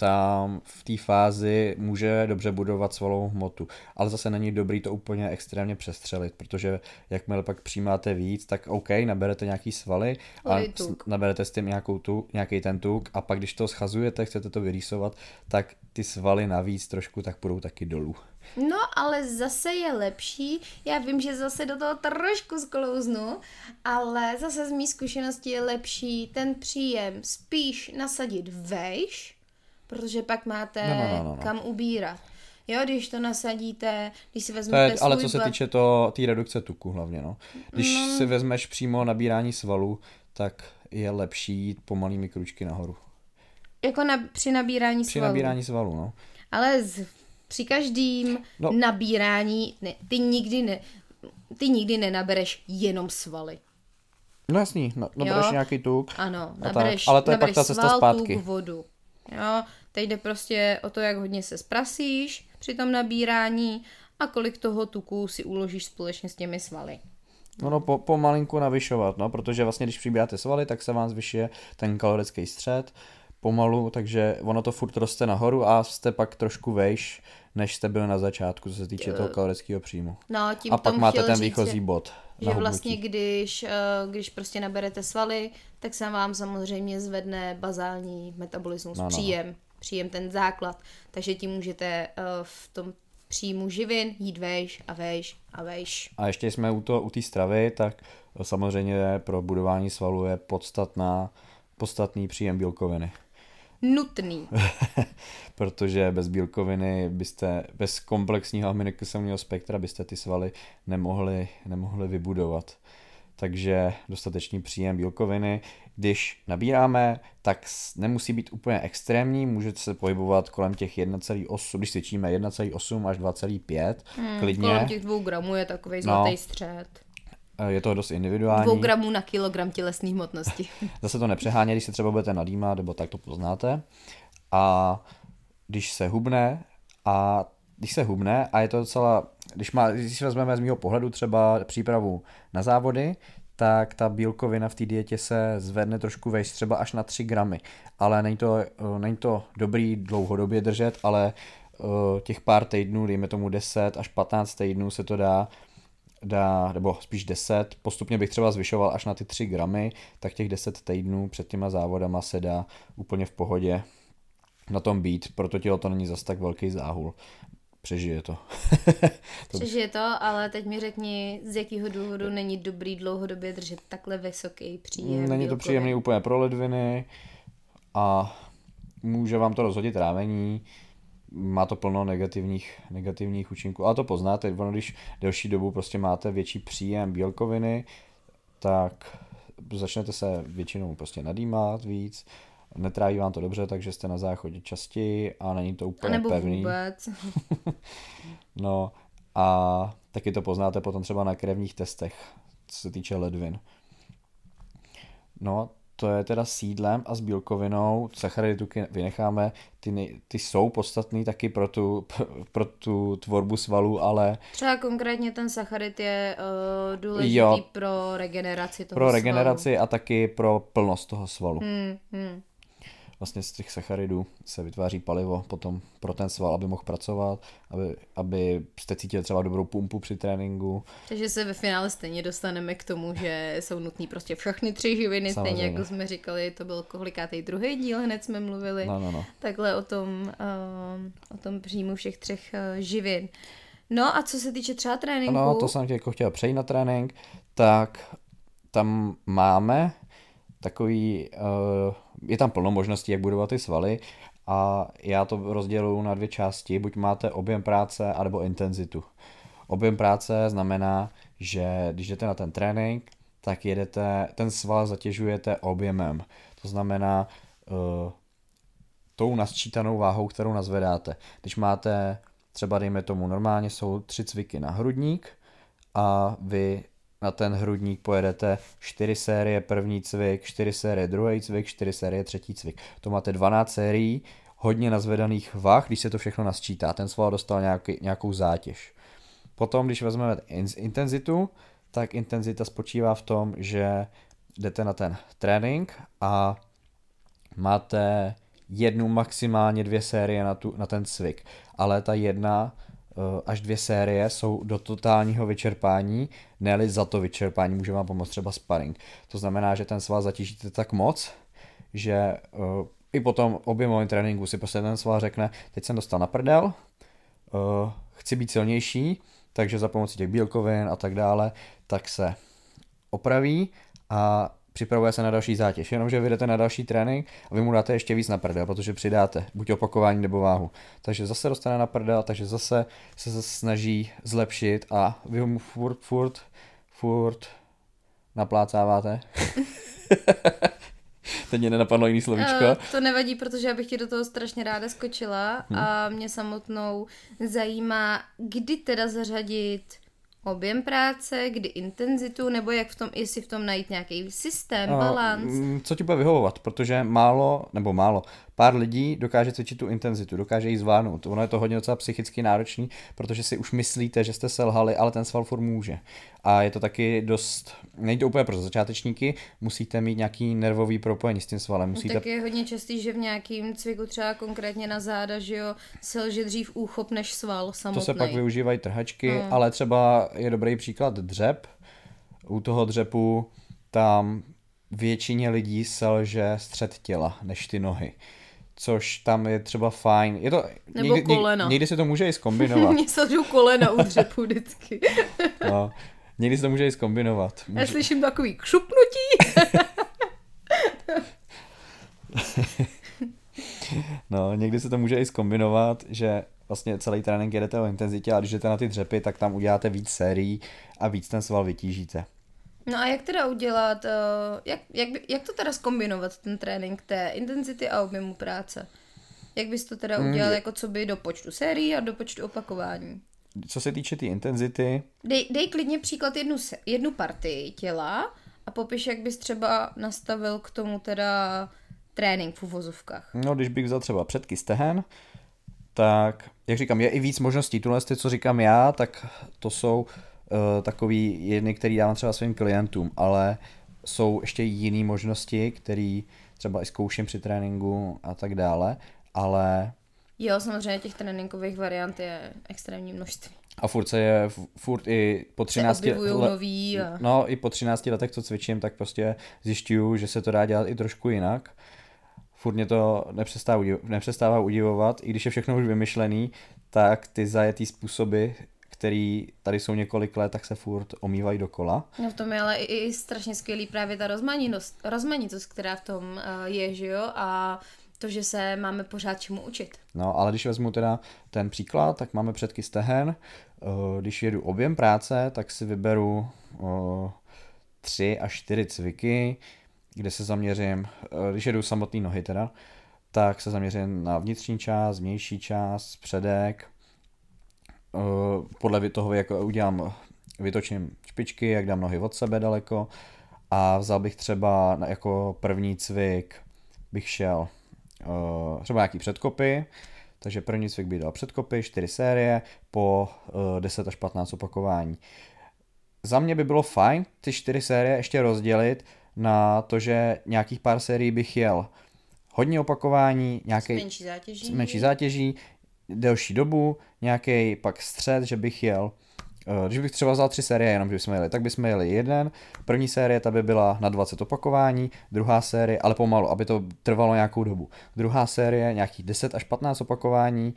tam v té fázi může dobře budovat svalovou hmotu. Ale zase není dobrý to úplně extrémně přestřelit, protože jakmile pak přijímáte víc, tak OK, naberete nějaký svaly a naberete s tím nějakou tu, nějaký ten tuk a pak když to schazujete, chcete to vyrýsovat, tak ty svaly navíc trošku tak budou taky dolů. No, ale zase je lepší, já vím, že zase do toho trošku sklouznu, ale zase z mý zkušenosti je lepší ten příjem spíš nasadit vejš, protože pak máte no, no, no, no. kam ubírat. Jo, když to nasadíte, když si vezmete to je, Ale co se týče to, té redukce tuku hlavně, no. Když no. si vezmeš přímo nabírání svalů, tak je lepší jít pomalými kručky nahoru. Jako na, při nabírání při svalů. nabírání svalů, no. Ale z, při každém No. no. nabírání ne, ty nikdy ne, ty nikdy nenabereš jenom svaly. No jasný, no, nabereš Jo. nějaký tuk. Ano, tak. nabereš, Ale to je pak ta cesta sval, zpátky. tuk, vodu. Jo, teď jde prostě o to, jak hodně se zprasíš při tom nabírání a kolik toho tuku si uložíš společně s těmi svaly. No, no po, pomalinku navyšovat, no, protože vlastně když přibíráte svaly, tak se vám zvyšuje ten kalorický střed pomalu, takže ono to furt roste nahoru a jste pak trošku vejš, než jste byli na začátku, co se týče toho kalorického příjmu. No, tím A pak máte ten říct, výchozí že- bod. Že vlastně, když, eh, když prostě naberete svaly, tak se vám samozřejmě zvedne bazální metabolismus, No, no, no. příjem, příjem ten základ. Takže tím můžete eh, v tom příjmu živin jít vejš a vejš a vejš. A ještě jsme u té u stravy, tak samozřejmě pro budování svalů je podstatná, podstatný příjem bílkoviny. Nutný. protože bez bílkoviny byste, bez komplexního aminokyselného spektra byste ty svaly nemohli, nemohli vybudovat. Takže dostatečný příjem bílkoviny. Když nabíráme, tak nemusí být úplně extrémní, můžete se pohybovat kolem těch 1,8, když cvičíme 1,8 až 2,5 Hmm, klidně. kolem těch dvou gramů je takový No. zlatý střed. Je to dost individuální. Dvou gramů na kilogram tělesné hmotnosti. Zase to nepřeháně, když se třeba budete nadýmat, nebo tak to poznáte. A když se hubne a když se hubne a je to docela, když, má, když si vezmeme z mého pohledu třeba přípravu na závody, tak ta bílkovina v té dietě se zvedne trošku vejš, třeba až na 3 gramy. Ale není to, eh, není to dobrý dlouhodobě držet, ale eh, těch pár týdnů, dejme tomu 10 až 15 týdnů se to dá dá, nebo spíš 10, postupně bych třeba zvyšoval až na ty 3 gramy, tak těch 10 týdnů před těma závodama se dá úplně v pohodě na tom být, proto tělo to není zas tak velký záhul. Přežije to. to Přežije to, ale teď mi řekni, z jakého důvodu není dobrý dlouhodobě držet takhle vysoký příjem není to příjemný úplně pro ledviny a může vám to rozhodit trávení, má to plno negativních, negativních účinků. A to poznáte, ono, když delší dobu prostě máte větší příjem bílkoviny, tak začnete se většinou prostě nadýmat víc, netráví vám to dobře, takže jste na záchodě častěji a není to A úplně nebo pevný. vůbec. No a taky to poznáte potom třeba na krevních testech, co se týče ledvin. No, to je teda s jídlem a s bílkovinou, sacharidy tuky vynecháme, ty, nej, ty jsou podstatný taky pro tu, pro tu tvorbu svalů, ale Třeba konkrétně ten sacharid je uh, důležitý Jo. pro regeneraci toho pro svalu. regeneraci a taky pro plnost toho svalu. Hmm, hmm. Vlastně z těch sacharidů se vytváří palivo potom pro ten sval, aby mohl pracovat, aby, aby jste cítili třeba dobrou pumpu při tréninku. Takže se ve finále stejně dostaneme k tomu, že jsou nutné prostě všechny tři živiny, stejně Samozřejmě. jako jsme říkali, to byl kolikátý druhý díl, hned jsme mluvili. No, no, no. Takhle o tom, um, o tom příjmu všech třech uh, živin. No a co se týče třeba tréninku, Ano, to jsem tě jako chtěl přejít na trénink, tak tam máme takový, uh, je tam plno možností, jak budovat ty svaly a já to rozděluji na dvě části, buď máte objem práce, anebo intenzitu. Objem práce znamená, že když jdete na ten trénink, tak jedete, ten sval zatěžujete objemem. To znamená uh, tou nasčítanou váhou, kterou nazvedáte. Když máte třeba dejme tomu normálně jsou tři cviky na hrudník a vy na ten hrudník pojedete 4 série první cvik, 4 série druhý cvik, 4 série třetí cvik. To máte 12 sérií, hodně nazvedaných vah, když se to všechno nasčítá. Ten sval dostal nějaký, nějakou zátěž. Potom, když vezmeme in- intenzitu, tak intenzita spočívá v tom, že jdete na ten trénink a máte jednu, maximálně dvě série na, tu, na ten cvik. Ale ta jedna až dvě série jsou do totálního vyčerpání, ne za to vyčerpání může vám pomoct třeba sparring. To znamená, že ten sval zatížíte tak moc, že uh, i po tom objemovém tréninku si prostě ten sval řekne, teď jsem dostal na prdel, uh, chci být silnější, takže za pomocí těch bílkovin a tak dále, tak se opraví a připravuje se na další zátěž. Jenomže vy jdete na další trénink a vy mu dáte ještě víc na prdel, protože přidáte buď opakování nebo váhu. Takže zase dostane na prdel, takže zase se zase snaží zlepšit a vy mu furt, furt, furt naplácáváte. Teď mě nenapadlo jiný slovíčko. Uh, to nevadí, protože já bych ti do toho strašně ráda skočila hmm. a mě samotnou zajímá, kdy teda zařadit objem práce, kdy intenzitu, nebo jak v tom, jestli v tom najít nějaký systém, balans. Co ti bude vyhovovat, protože málo, nebo málo, pár lidí dokáže cvičit tu intenzitu, dokáže ji zvládnout. Ono je to hodně docela psychicky náročný, protože si už myslíte, že jste selhali, ale ten sval furt může. A je to taky dost, není to úplně pro začátečníky, musíte mít nějaký nervový propojení s tím svalem. Musíte... Tak je hodně častý, že v nějakým cviku třeba konkrétně na záda, že jo, selže dřív úchop než sval samotný. To se pak využívají trhačky, hmm. ale třeba je dobrý příklad dřep. U toho dřepu tam většině lidí selže střed těla než ty nohy což tam je třeba fajn. Je to, Nebo někdy, kolena. Někdy se to může i zkombinovat. Mně selžou kolena u dřepu vždycky. no, někdy se to může i zkombinovat. Může... Já slyším takový kšupnutí. no, někdy se to může i zkombinovat, že vlastně celý trénink jedete o intenzitě a když jdete na ty dřepy, tak tam uděláte víc sérií a víc ten sval vytížíte. No a jak teda udělat, uh, jak, jak, jak to teda skombinovat ten trénink té intenzity a objemu práce? Jak bys to teda mm, udělal mm, jako co by do počtu sérií a do počtu opakování? Co se týče té tý intenzity? Dej, dej klidně příklad jednu, jednu partii těla a popiš, jak bys třeba nastavil k tomu teda trénink v uvozovkách. No, když bych vzal třeba předky stehen, tak, jak říkám, je i víc možností. Tuhle, co říkám já, tak to jsou uh, takový jedny, který dávám třeba svým klientům, ale jsou ještě jiné možnosti, které třeba i zkouším při tréninku a tak dále, ale... Jo, samozřejmě těch tréninkových variant je extrémní množství. A furt se je, furt i po 13 let, nový a... No, i po 13 letech, co cvičím, tak prostě zjišťuju, že se to dá dělat i trošku jinak. Furt mě to nepřestává, nepřestává udivovat, i když je všechno už vymyšlený, tak ty zajetý způsoby který tady jsou několik let, tak se furt omývají dokola. No v tom je ale i, i strašně skvělý právě ta rozmanitost, rozmanitost, která v tom uh, je, že jo, a to, že se máme pořád čemu učit. No, ale když vezmu teda ten příklad, tak máme předky stehen. Uh, když jedu objem práce, tak si vyberu uh, tři až čtyři cviky, kde se zaměřím, když jedu samotný nohy teda, tak se zaměřím na vnitřní část, vnější část, předek, Eh, podle toho, jak udělám, vytočím špičky, jak dám nohy od sebe daleko. A vzal bych třeba jako první cvik bych šel uh, třeba nějaký předkopy, takže první cvik bych dal předkopy, 4 série po uh, eh, 10 až 15 opakování. Za mě by bylo fajn ty 4 série ještě rozdělit na to, že nějakých pár sérií bych jel hodně opakování, nějaký menší zátěží. menší zátěží, delší dobu, nějaký pak střed, že bych jel, eh, když bych třeba vzal tři série, jenom že bychom jeli, tak bychom jeli jeden. První série ta by byla na 20 opakování, druhá série, ale pomalu, aby to trvalo nějakou dobu. Druhá série nějakých 10 až 15 opakování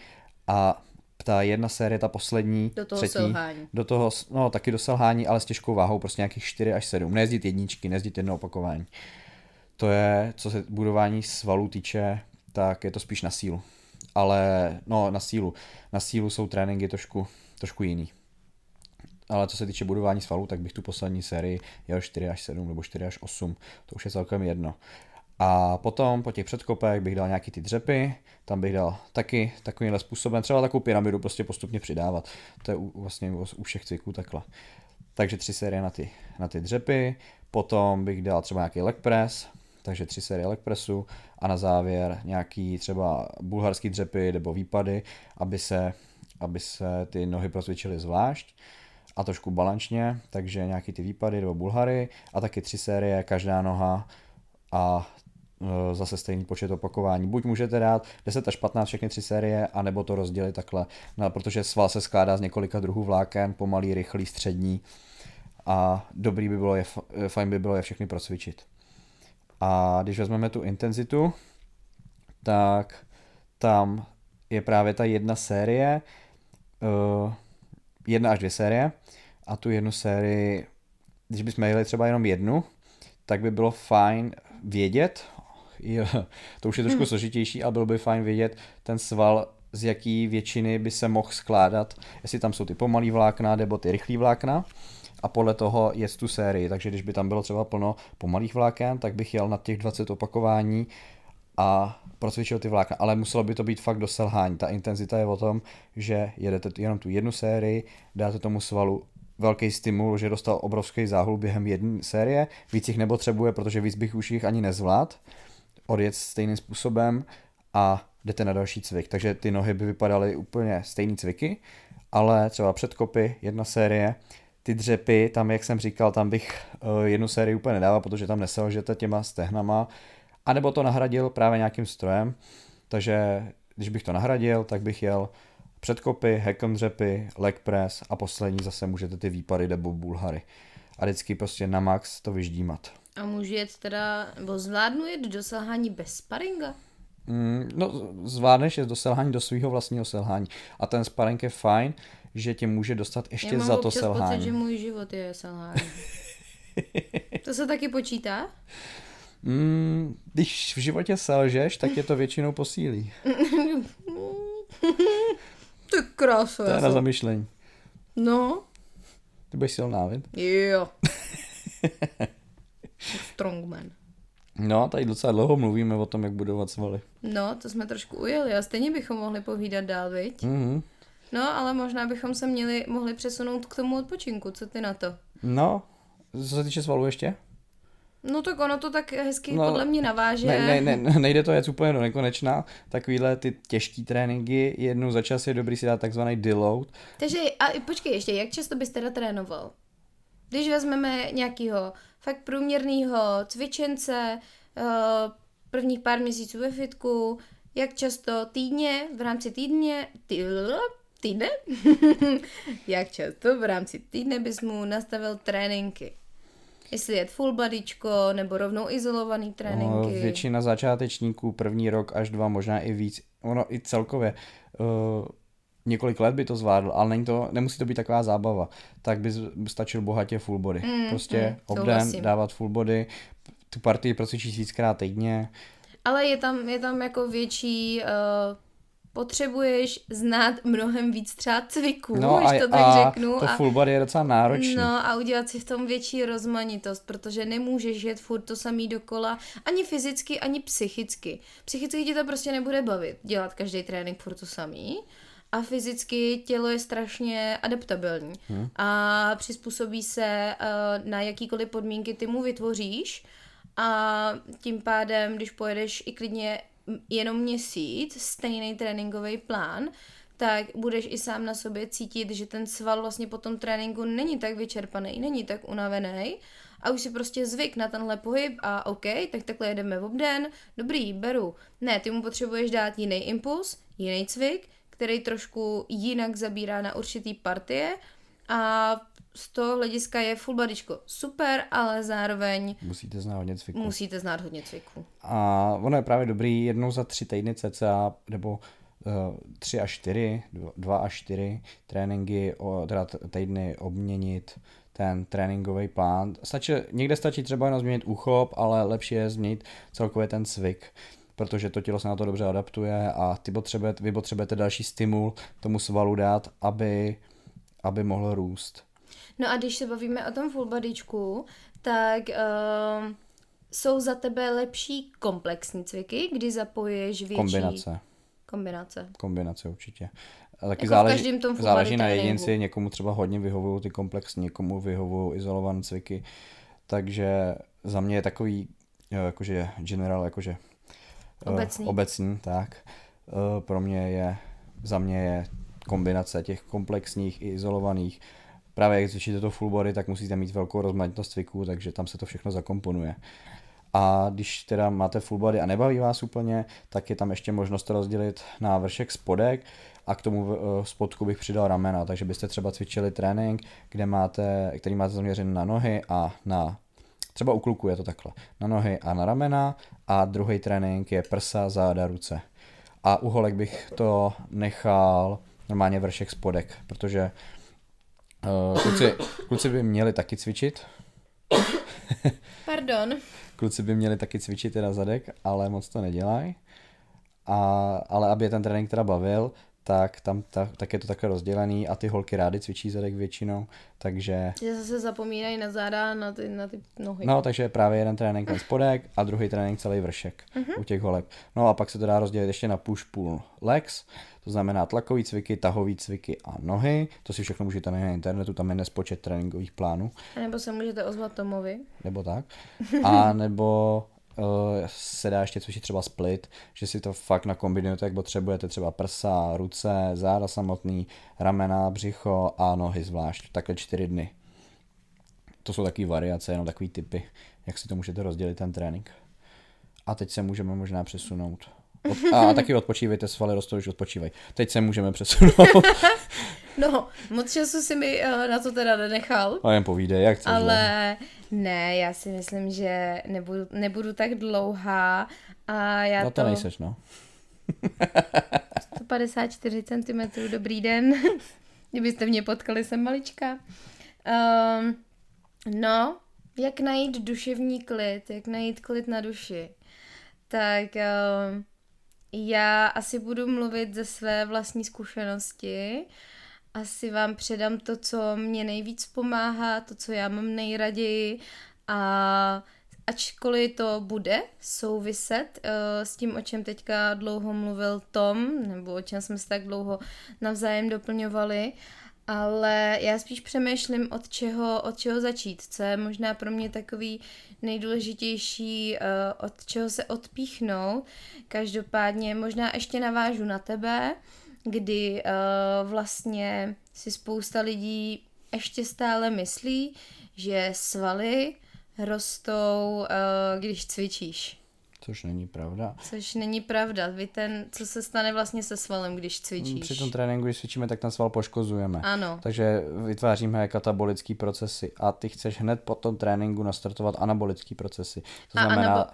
a ta jedna série, ta poslední, do toho třetí, selhání. do toho, no taky do selhání, ale s těžkou váhou, prostě nějakých 4 až 7. Nejezdit jedničky, nejezdit jedno opakování. To je, co se budování svalů týče, tak je to spíš na sílu ale no na sílu. Na sílu jsou tréninky trošku, trošku jiný. Ale co se týče budování svalů, tak bych tu poslední sérii jel 4 až 7 nebo 4 až 8. To už je celkem jedno. A potom po těch předkopech bych dal nějaký ty dřepy, tam bych dal taky takovýmhle způsobem, třeba takovou pyramidu prostě postupně přidávat. To je u, vlastně u, u všech cviků takhle. Takže tři série na ty, na ty dřepy, potom bych dal třeba nějaký leg press, takže tři série leg pressu a na závěr nějaký třeba bulharský dřepy nebo výpady, aby se, aby se ty nohy procvičily zvlášť a trošku balančně, takže nějaký ty výpady nebo bulhary a taky tři série, každá noha a zase stejný počet opakování. Buď můžete dát 10 až 15 všechny tři série, anebo to rozdělit takhle, no, protože sval se skládá z několika druhů vláken, pomalý, rychlý, střední a dobrý by bylo, je, fajn by bylo je všechny procvičit. A když vezmeme tu intenzitu, tak tam je právě ta jedna série, uh, jedna až dvě série a tu jednu sérii, když bychom jeli třeba jenom jednu, tak by bylo fajn vědět, jo, to už je trošku hmm. složitější, ale bylo by fajn vědět ten sval, z jaký většiny by se mohl skládat, jestli tam jsou ty pomalý vlákna nebo ty rychlý vlákna a podle toho je tu sérii. Takže když by tam bylo třeba plno pomalých vláken, tak bych jel na těch 20 opakování a procvičil ty vlákna, ale muselo by to být fakt do selhání. Ta intenzita je o tom, že jedete jenom tu jednu sérii, dáte tomu svalu velký stimul, že dostal obrovský záhul během jedné série, víc jich nepotřebuje, protože víc bych už jich ani nezvlád, odjet stejným způsobem a jdete na další cvik. Takže ty nohy by vypadaly úplně stejný cviky, ale třeba předkopy, jedna série, ty dřepy, tam jak jsem říkal, tam bych uh, jednu sérii úplně nedával, protože tam neselžete těma stehnama, anebo to nahradil právě nějakým strojem, takže když bych to nahradil, tak bych jel předkopy, hackon dřepy, leg press a poslední zase můžete ty výpady nebo bulhary. A vždycky prostě na max to vyždímat. A můžu jet teda, nebo zvládnu jet do selhání bez sparinga? Mm, no, zvládneš je do selhání do svého vlastního selhání. A ten sparring je fajn, že tě může dostat ještě Já za mám to selhání. pocit, že můj život je selhání. to se taky počítá? Mm, když v životě selžeš, tak je to většinou posílí. Ty krása. To je já na zamyšlení. No, Ty budeš silná, vid? jo. Strongman. No, tady docela dlouho mluvíme o tom, jak budovat svaly. No, to jsme trošku ujeli a stejně bychom mohli povídat dál, viď? Mhm. No, ale možná bychom se měli, mohli přesunout k tomu odpočinku, co ty na to? No, co se týče svalů ještě? No tak ono to tak hezky no, podle mě naváže. Ne, ne, ne, nejde to jet úplně do nekonečna. Takovýhle ty těžký tréninky, jednou za čas je dobrý si dát takzvaný deload. Takže, a počkej ještě, jak často bys teda trénoval? Když vezmeme nějakého fakt průměrného cvičence, eh, prvních pár měsíců ve fitku, jak často týdně, v rámci týdně, tý, týdne? jak často v rámci týdne bys mu nastavil tréninky? Jestli je full bodyčko, nebo rovnou izolovaný No, tréninky. většina začátečníků první rok až dva, možná i víc. Ono i celkově uh, několik let by to zvládl, ale není to, nemusí to být taková zábava. Tak by stačil bohatě full body. Mm, prostě mm, obden, dávat full body, tu partii procvičíš víckrát týdně. Ale je tam, je tam jako větší, uh, potřebuješ znát mnohem víc třeba cviků, No když a, to tak a řeknu. to a, full body je docela náročný. No a udělat si v tom větší rozmanitost, protože nemůžeš jet furt to samý dokola, ani fyzicky, ani psychicky. Psychicky ti to prostě nebude bavit, dělat každý trénink furt to samý. A fyzicky tělo je strašně adaptabilní hmm. a přizpůsobí se uh, na jakýkoliv podmínky ty mu vytvoříš a tím pádem, když pojedeš i klidně jenom měsíc, stejný tréninkový plán, tak budeš i sám na sobě cítit, že ten sval vlastně po tom tréninku není tak vyčerpaný, není tak unavený a už si prostě zvyk na tenhle pohyb a OK, tak takhle jedeme v obden, dobrý, beru. Ne, ty mu potřebuješ dát jiný impuls, jiný cvik, který trošku jinak zabírá na určitý partie a z toho hlediska je full bodyčko super, ale zároveň Musíte znát hodně cviků. musíte znát hodně cviků. A ono je právě dobrý jednou za tři týdny cca, nebo uh, tři až čtyři, dva- až čtyři tréninky, o, teda týdny obměnit ten tréninkový plán. Stačí, někde stačí třeba jenom změnit úchop, ale lepší je změnit celkově ten cvik protože to tělo se na to dobře adaptuje a ty potřebujete, vy potřebujete další stimul tomu svalu dát, aby, aby mohl růst. No a když se bavíme o tom full bodyčku, tak um, jsou za tebe lepší komplexní cviky, kdy zapoješ větší... Kombinace. Kombinace. Kombinace určitě. A taky Jako záleží, tom záleží na jedinci, někomu třeba hodně vyhovují ty komplexní, někomu vyhovují izolované cviky. Takže za mě je takový, jo, jakože general, jakože Obecný. obecný tak. Eh, Pro mě je, za mě je kombinace těch komplexních i izolovaných. Právě jak cvičíte to full body, tak musíte mít velkou rozmanitost cviků, takže tam se to všechno zakomponuje. A když teda máte full body a nebaví vás úplně, tak je tam ještě možnost rozdělit na vršek spodek a k tomu eh, spodku bych přidal ramena, takže byste třeba cvičili trénink, kde máte, který máte zaměřený na nohy a na třeba u kluků je to takhle, na nohy a na ramena a druhý trénink je prsa, záda, ruce. A u holek bych to nechal normálně vršek spodek, protože uh, kluci, kluci by měli taky cvičit, Pardon. Kluci by měli taky cvičit teda zadek, ale moc to nedělají. A, ale aby je ten trénink teda bavil, tak tam ta, tak je to takhle rozdělený a ty holky rády cvičí zadek většinou, takže... Že zase zapomínají na záda na ty, na ty nohy. No, takže právě jeden trénink ten spodek a druhý trénink celý vršek uh-huh. u těch holek. No a pak se to dá rozdělit ještě na push pull legs, to znamená tlakový cviky, tahový cviky a nohy. To si všechno můžete najít na internetu, tam je nespočet tréninkových plánů. A nebo se můžete ozvat Tomovi. Nebo tak. A nebo se dá ještě cvičit třeba split, že si to fakt nakombinujete, jak potřebujete třeba prsa, ruce, záda samotný, ramena, břicho a nohy zvlášť, takhle čtyři dny. To jsou takové variace, jenom takové typy, jak si to můžete rozdělit ten trénink. A teď se můžeme možná přesunout. Od, a taky odpočívejte, svaly rostou, už odpočívají. Teď se můžeme přesunout. no, moc času si mi uh, na to teda nenechal. A jen povídej, jak chceš. Ale ne, já si myslím, že nebudu, nebudu tak dlouhá a já no to... to nejseš, no. 154 cm, dobrý den. Kdybyste mě potkali, jsem malička. Um, no, jak najít duševní klid, jak najít klid na duši. Tak um, já asi budu mluvit ze své vlastní zkušenosti. Asi vám předám to, co mě nejvíc pomáhá, to, co já mám nejraději. A ačkoliv to bude souviset uh, s tím, o čem teďka dlouho mluvil Tom, nebo o čem jsme se tak dlouho navzájem doplňovali, ale já spíš přemýšlím, od čeho, od čeho začít, co je možná pro mě takový nejdůležitější, uh, od čeho se odpíchnout. Každopádně možná ještě navážu na tebe, kdy uh, vlastně si spousta lidí ještě stále myslí, že svaly rostou, uh, když cvičíš. Což není pravda. Což není pravda. Vy ten, co se stane vlastně se svalem, když cvičíš? Při tom tréninku, když cvičíme, tak ten sval poškozujeme. Ano. Takže vytváříme katabolické procesy a ty chceš hned po tom tréninku nastartovat anabolické procesy. To a znamená anabo...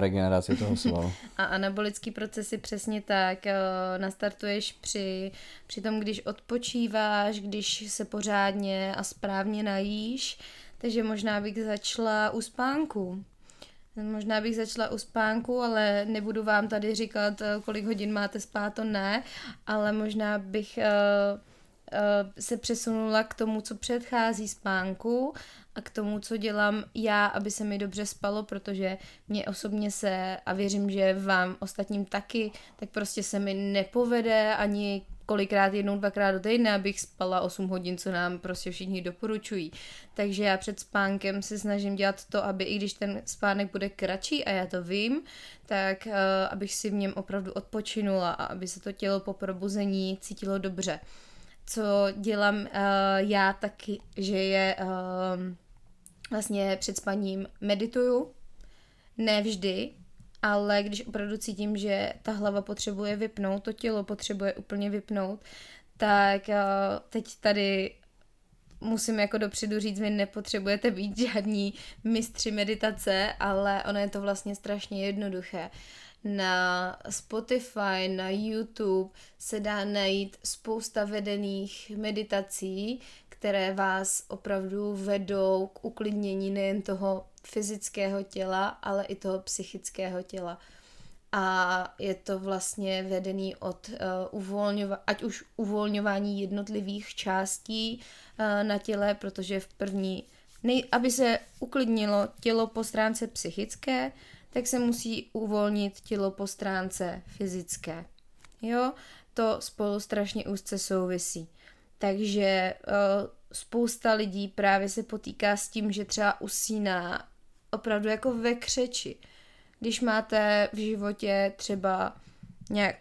regeneraci toho svalu. a anabolické procesy přesně tak eh, nastartuješ při, při tom, když odpočíváš, když se pořádně a správně najíš. Takže možná bych začala u spánku. Možná bych začala u spánku, ale nebudu vám tady říkat, eh, kolik hodin máte spát, to ne, ale možná bych uh, uh, se přesunula k tomu, co předchází spánku a k tomu, co dělám já, aby se mi dobře spalo, protože mě osobně se, a věřím, že vám ostatním taky, tak prostě se mi nepovede ani kolikrát jednou, dvakrát do týdne, abych spala 8 hodin, co nám prostě všichni doporučují. Takže já před spánkem se snažím dělat to, aby i když ten spánek bude kratší a já to vím, tak uh, abych si v něm opravdu odpočinula a aby se to tělo po probuzení cítilo dobře. Co dělám uh, já taky, že je uh, vlastně před spaním medituju, ne vždy, ale když opravdu cítím, že ta hlava potřebuje vypnout, to tělo potřebuje úplně vypnout, tak uh, teď tady musím jako dopředu říct, vy nepotřebujete být žádní mistři meditace, ale ono je to vlastně strašně jednoduché. Na Spotify, na YouTube se dá najít spousta vedených meditací, které vás opravdu vedou k uklidnění nejen toho fyzického těla, ale i toho psychického těla. A je to vlastně vedený od uh, uvolňova- ať už uvolňování jednotlivých částí uh, na těle, protože v první, nej- aby se uklidnilo tělo po stránce psychické, tak se musí uvolnit tělo po stránce fyzické. Jo, to spolu strašně úzce souvisí. Takže uh, spousta lidí právě se potýká s tím, že třeba usíná opravdu jako ve křeči. Když máte v životě třeba nějak,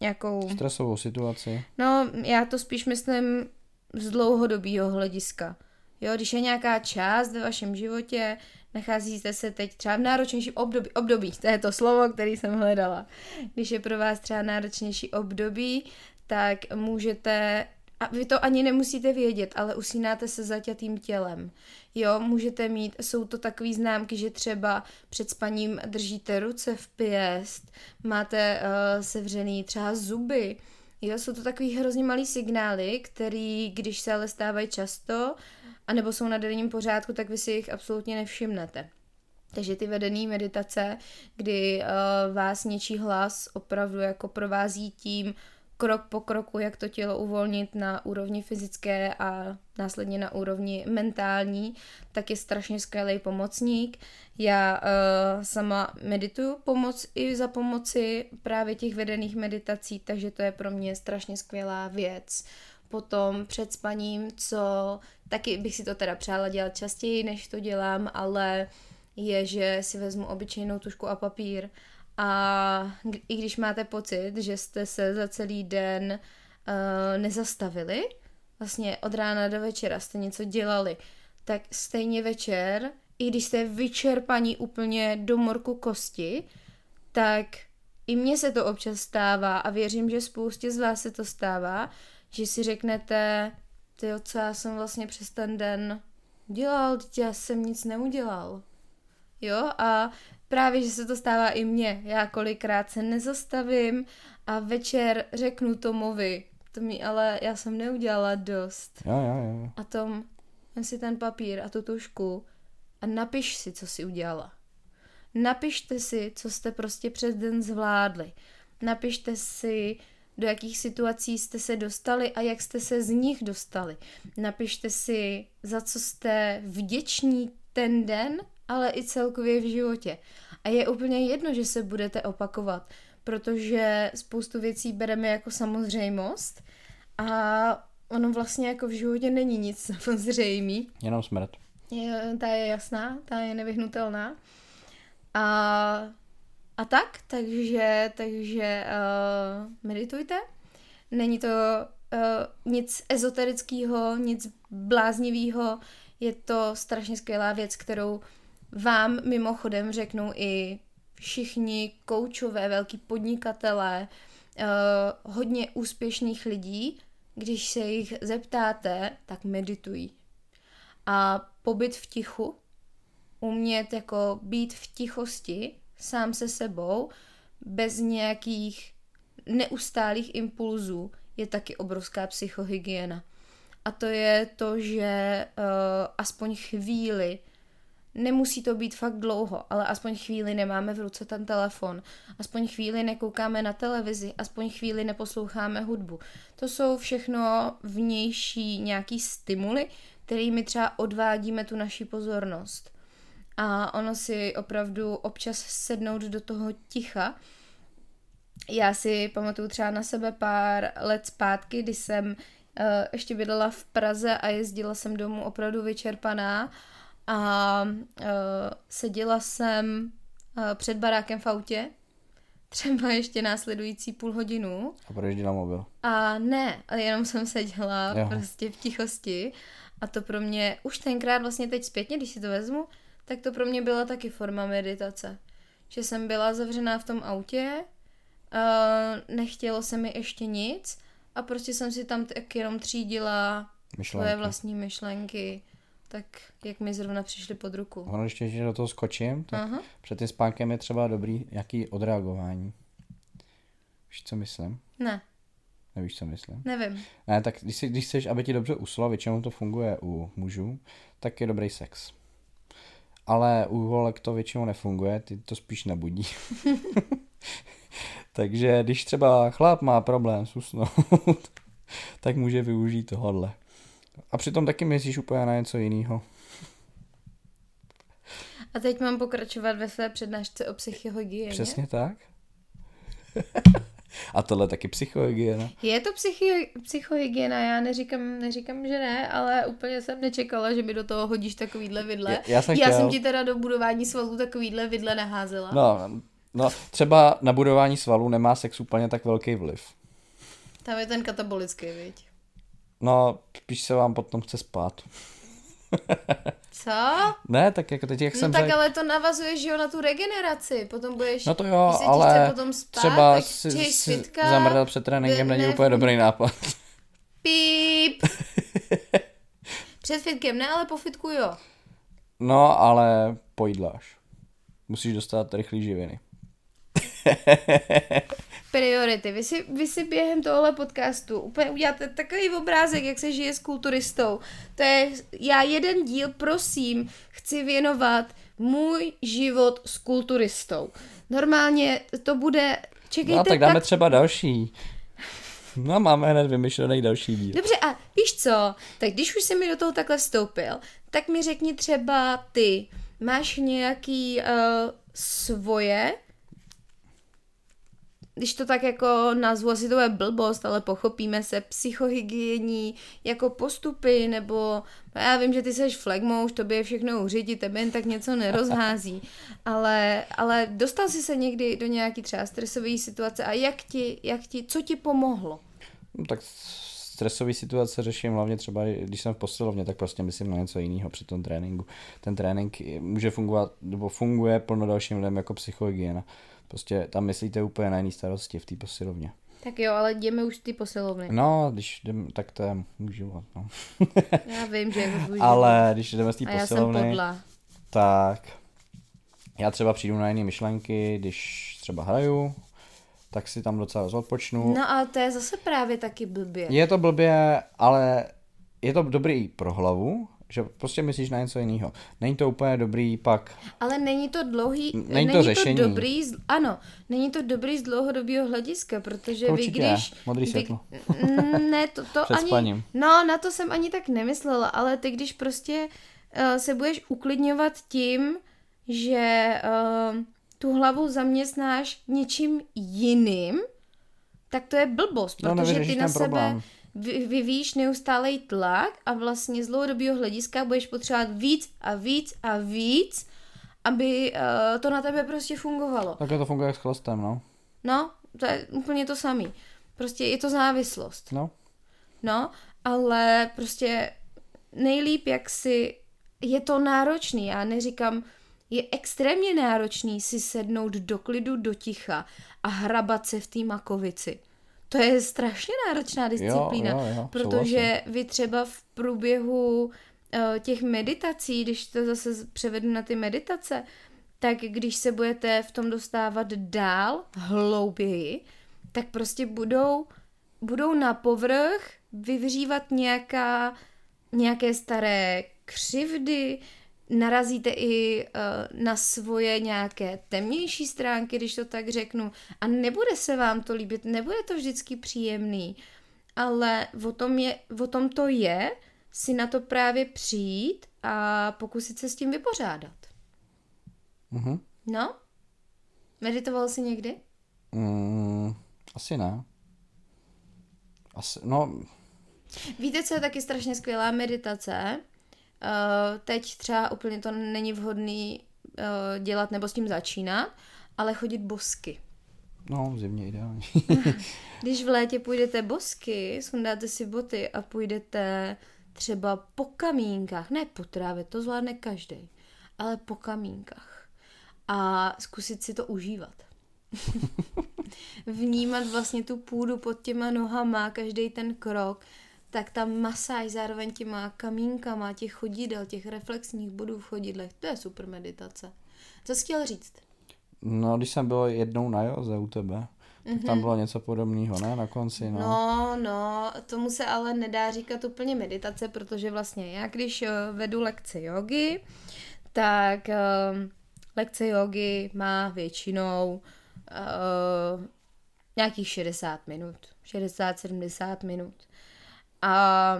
nějakou... Stresovou situaci. No, já to spíš myslím z dlouhodobého hlediska. Jo, když je nějaká část ve vašem životě, nacházíte se teď třeba v náročnější období, období, to je to slovo, který jsem hledala. Když je pro vás třeba náročnější období, tak můžete a vy to ani nemusíte vědět, ale usínáte se zaťatým tělem. Jo, můžete mít, jsou to takové známky, že třeba před spaním držíte ruce v pěst, máte uh, sevřený třeba zuby. Jo, jsou to takový hrozně malý signály, který, když se ale stávají často, anebo jsou na denním pořádku, tak vy si jich absolutně nevšimnete. Takže ty vedené meditace, kdy uh, vás něčí hlas opravdu jako provází tím, krok po kroku, jak to tělo uvolnit na úrovni fyzické a následně na úrovni mentální, tak je strašně skvělý pomocník. Já uh, sama medituju pomoc i za pomoci právě těch vedených meditací, takže to je pro mě strašně skvělá věc. Potom před spaním, co taky bych si to teda přála dělat častěji, než to dělám, ale je, že si vezmu obyčejnou tušku a papír a i když máte pocit, že jste se za celý den uh, nezastavili, vlastně od rána do večera jste něco dělali, tak stejně večer, i když jste vyčerpaní úplně do morku kosti, tak i mně se to občas stává a věřím, že spoustě z vás se to stává, že si řeknete, ty co já jsem vlastně přes ten den dělal, teď já jsem nic neudělal. Jo, a právě, že se to stává i mně. Já kolikrát se nezastavím a večer řeknu Tomovi, to mi ale já jsem neudělala dost. Jo, jo, jo. A Tom, ven si ten papír a tu tušku a napiš si, co si udělala. Napište si, co jste prostě přes den zvládli. Napište si, do jakých situací jste se dostali a jak jste se z nich dostali. Napište si, za co jste vděční ten den ale i celkově v životě. A je úplně jedno, že se budete opakovat, protože spoustu věcí bereme jako samozřejmost a ono vlastně jako v životě není nic samozřejmý. Jenom smrt. Je, ta je jasná, ta je nevyhnutelná. A, a tak, takže, takže uh, meditujte. Není to uh, nic ezoterického, nic bláznivého, je to strašně skvělá věc, kterou vám mimochodem řeknou i všichni koučové, velký podnikatelé, uh, hodně úspěšných lidí, když se jich zeptáte, tak meditují. A pobyt v tichu, umět jako být v tichosti sám se sebou, bez nějakých neustálých impulzů, je taky obrovská psychohygiena. A to je to, že uh, aspoň chvíli Nemusí to být fakt dlouho, ale aspoň chvíli nemáme v ruce ten telefon, aspoň chvíli nekoukáme na televizi, aspoň chvíli neposloucháme hudbu. To jsou všechno vnější nějaký stimuly, kterými třeba odvádíme tu naši pozornost. A ono si opravdu občas sednout do toho ticha. Já si pamatuju třeba na sebe pár let zpátky, kdy jsem uh, ještě bydlela v Praze a jezdila jsem domů opravdu vyčerpaná a uh, seděla jsem uh, před barákem v autě, třeba ještě následující půl hodinu. A projížděla mobil. A ne, ale jenom jsem seděla jo. prostě v tichosti a to pro mě, už tenkrát vlastně teď zpětně, když si to vezmu, tak to pro mě byla taky forma meditace. Že jsem byla zavřená v tom autě, uh, nechtělo se mi ještě nic a prostě jsem si tam tak jenom třídila myšlenky. svoje vlastní myšlenky tak jak mi zrovna přišli pod ruku. Ono ještě, že do toho skočím, tak Aha. před tím spánkem je třeba dobrý jaký odreagování. Víš, co myslím? Ne. Nevíš, co myslím? Nevím. Ne, tak když, si, když chceš, aby ti dobře uslo, většinou to funguje u mužů, tak je dobrý sex. Ale u holek to většinou nefunguje, ty to spíš nebudí. Takže když třeba chlap má problém s usnout, tak může využít tohle. A přitom taky myslíš úplně na něco jiného. A teď mám pokračovat ve své přednášce o psychohygieně. Přesně tak. A tohle taky psychohygiena. Je to psychi- psychohygiena, já neříkám, neříkám, že ne, ale úplně jsem nečekala, že mi do toho hodíš takovýhle vidle. Já, já, jsem, já chtěl... jsem ti teda do budování svalů takovýhle vidle neházela. No, no, třeba na budování svalů nemá sex úplně tak velký vliv. Tam je ten katabolický, viď? No, spíš se vám potom chce spát. Co? Ne, tak jako teď, jak no jsem tak řek... ale to navazuje, že jo, na tu regeneraci. Potom budeš, no to jo, ale potom spát, třeba si, si zamrdal před tréninkem není úplně dobrý nápad. Píp. před fitkem ne, ale po fitku jo. No, ale pojídláš. Musíš dostat rychlý živiny. Priority. Vy si, vy si během tohle podcastu úplně uděláte takový obrázek, jak se žije s kulturistou. To je, já jeden díl, prosím, chci věnovat můj život s kulturistou. Normálně to bude, čekejte. No tak dáme tak... třeba další. No máme hned vymyšlený další díl. Dobře, a víš co? Tak když už jsi mi do toho takhle vstoupil, tak mi řekni třeba ty, máš nějaký uh, svoje když to tak jako nazvu, asi to je blbost, ale pochopíme se, psychohygiení jako postupy, nebo já vím, že ty seš flagmouš, tobě je všechno uřidí, tebe jen tak něco nerozhází, ale, ale dostal jsi se někdy do nějaký třeba stresové situace a jak ti, jak ti, co ti pomohlo? No, tak stresové situace řeším hlavně třeba, když jsem v posilovně, tak prostě myslím na něco jiného při tom tréninku. Ten trénink může fungovat, nebo funguje plno dalším lidem jako psychohygiena. Prostě tam myslíte úplně na jiný starosti v té posilovně. Tak jo, ale jdeme už ty posilovny. No, když jdem, tak to je můj život, no. já vím, že je to tvůj Ale když jdeme z té posilovny, tak já třeba přijdu na jiné myšlenky, když třeba hraju, tak si tam docela odpočnu. No a to je zase právě taky blbě. Je to blbě, ale je to dobrý pro hlavu, že prostě myslíš na něco jiného. Není to úplně dobrý pak. Ale není to dlouhý, není, není to, řešení. to dobrý, ano, není to dobrý z dlouhodobého hlediska, protože to vy když... modrý světlo. Vy, ne, to, to ani... Spaním. No, na to jsem ani tak nemyslela, ale ty když prostě uh, se budeš uklidňovat tím, že uh, tu hlavu zaměstnáš něčím jiným, tak to je blbost, no, protože ty na sebe... Problém vyvíjíš neustálej tlak a vlastně z dlouhodobého hlediska budeš potřebovat víc a víc a víc, aby uh, to na tebe prostě fungovalo. Takhle to funguje s chlastem, no. No, to je úplně to samý. Prostě je to závislost. No. No, ale prostě nejlíp, jak si... Je to náročný, já neříkám, je extrémně náročný si sednout do klidu, do ticha a hrabat se v té makovici. To je strašně náročná disciplína, jo, jo, jo, protože vy třeba v průběhu uh, těch meditací, když to zase převedu na ty meditace, tak když se budete v tom dostávat dál, hlouběji, tak prostě budou, budou na povrch vyvřívat nějaká, nějaké staré křivdy, narazíte i uh, na svoje nějaké temnější stránky, když to tak řeknu, a nebude se vám to líbit, nebude to vždycky příjemný, ale o tom, je, o tom to je si na to právě přijít a pokusit se s tím vypořádat. Mm-hmm. No? Meditoval jsi někdy? Mm, asi ne. Asi, no... Víte, co je taky strašně skvělá meditace? Uh, teď třeba úplně to není vhodný uh, dělat nebo s tím začínat, ale chodit bosky. No, zimně ideálně. Když v létě půjdete bosky, sundáte si boty a půjdete třeba po kamínkách, ne po trávě, to zvládne každý, ale po kamínkách. A zkusit si to užívat. Vnímat vlastně tu půdu pod těma nohama, každý ten krok, tak ta masáž zároveň těma kamínkama, těch chodidel, těch reflexních bodů v chodidlech, to je super meditace. Co jsi chtěl říct? No, když jsem byl jednou na joze u tebe, tak mm-hmm. tam mhm. bylo něco podobného, ne? Na konci, no. No, no, tomu se ale nedá říkat úplně meditace, protože vlastně já, když uh, vedu lekce jogy, tak uh, lekce jogy má většinou uh, nějakých 60 minut, 60-70 minut. A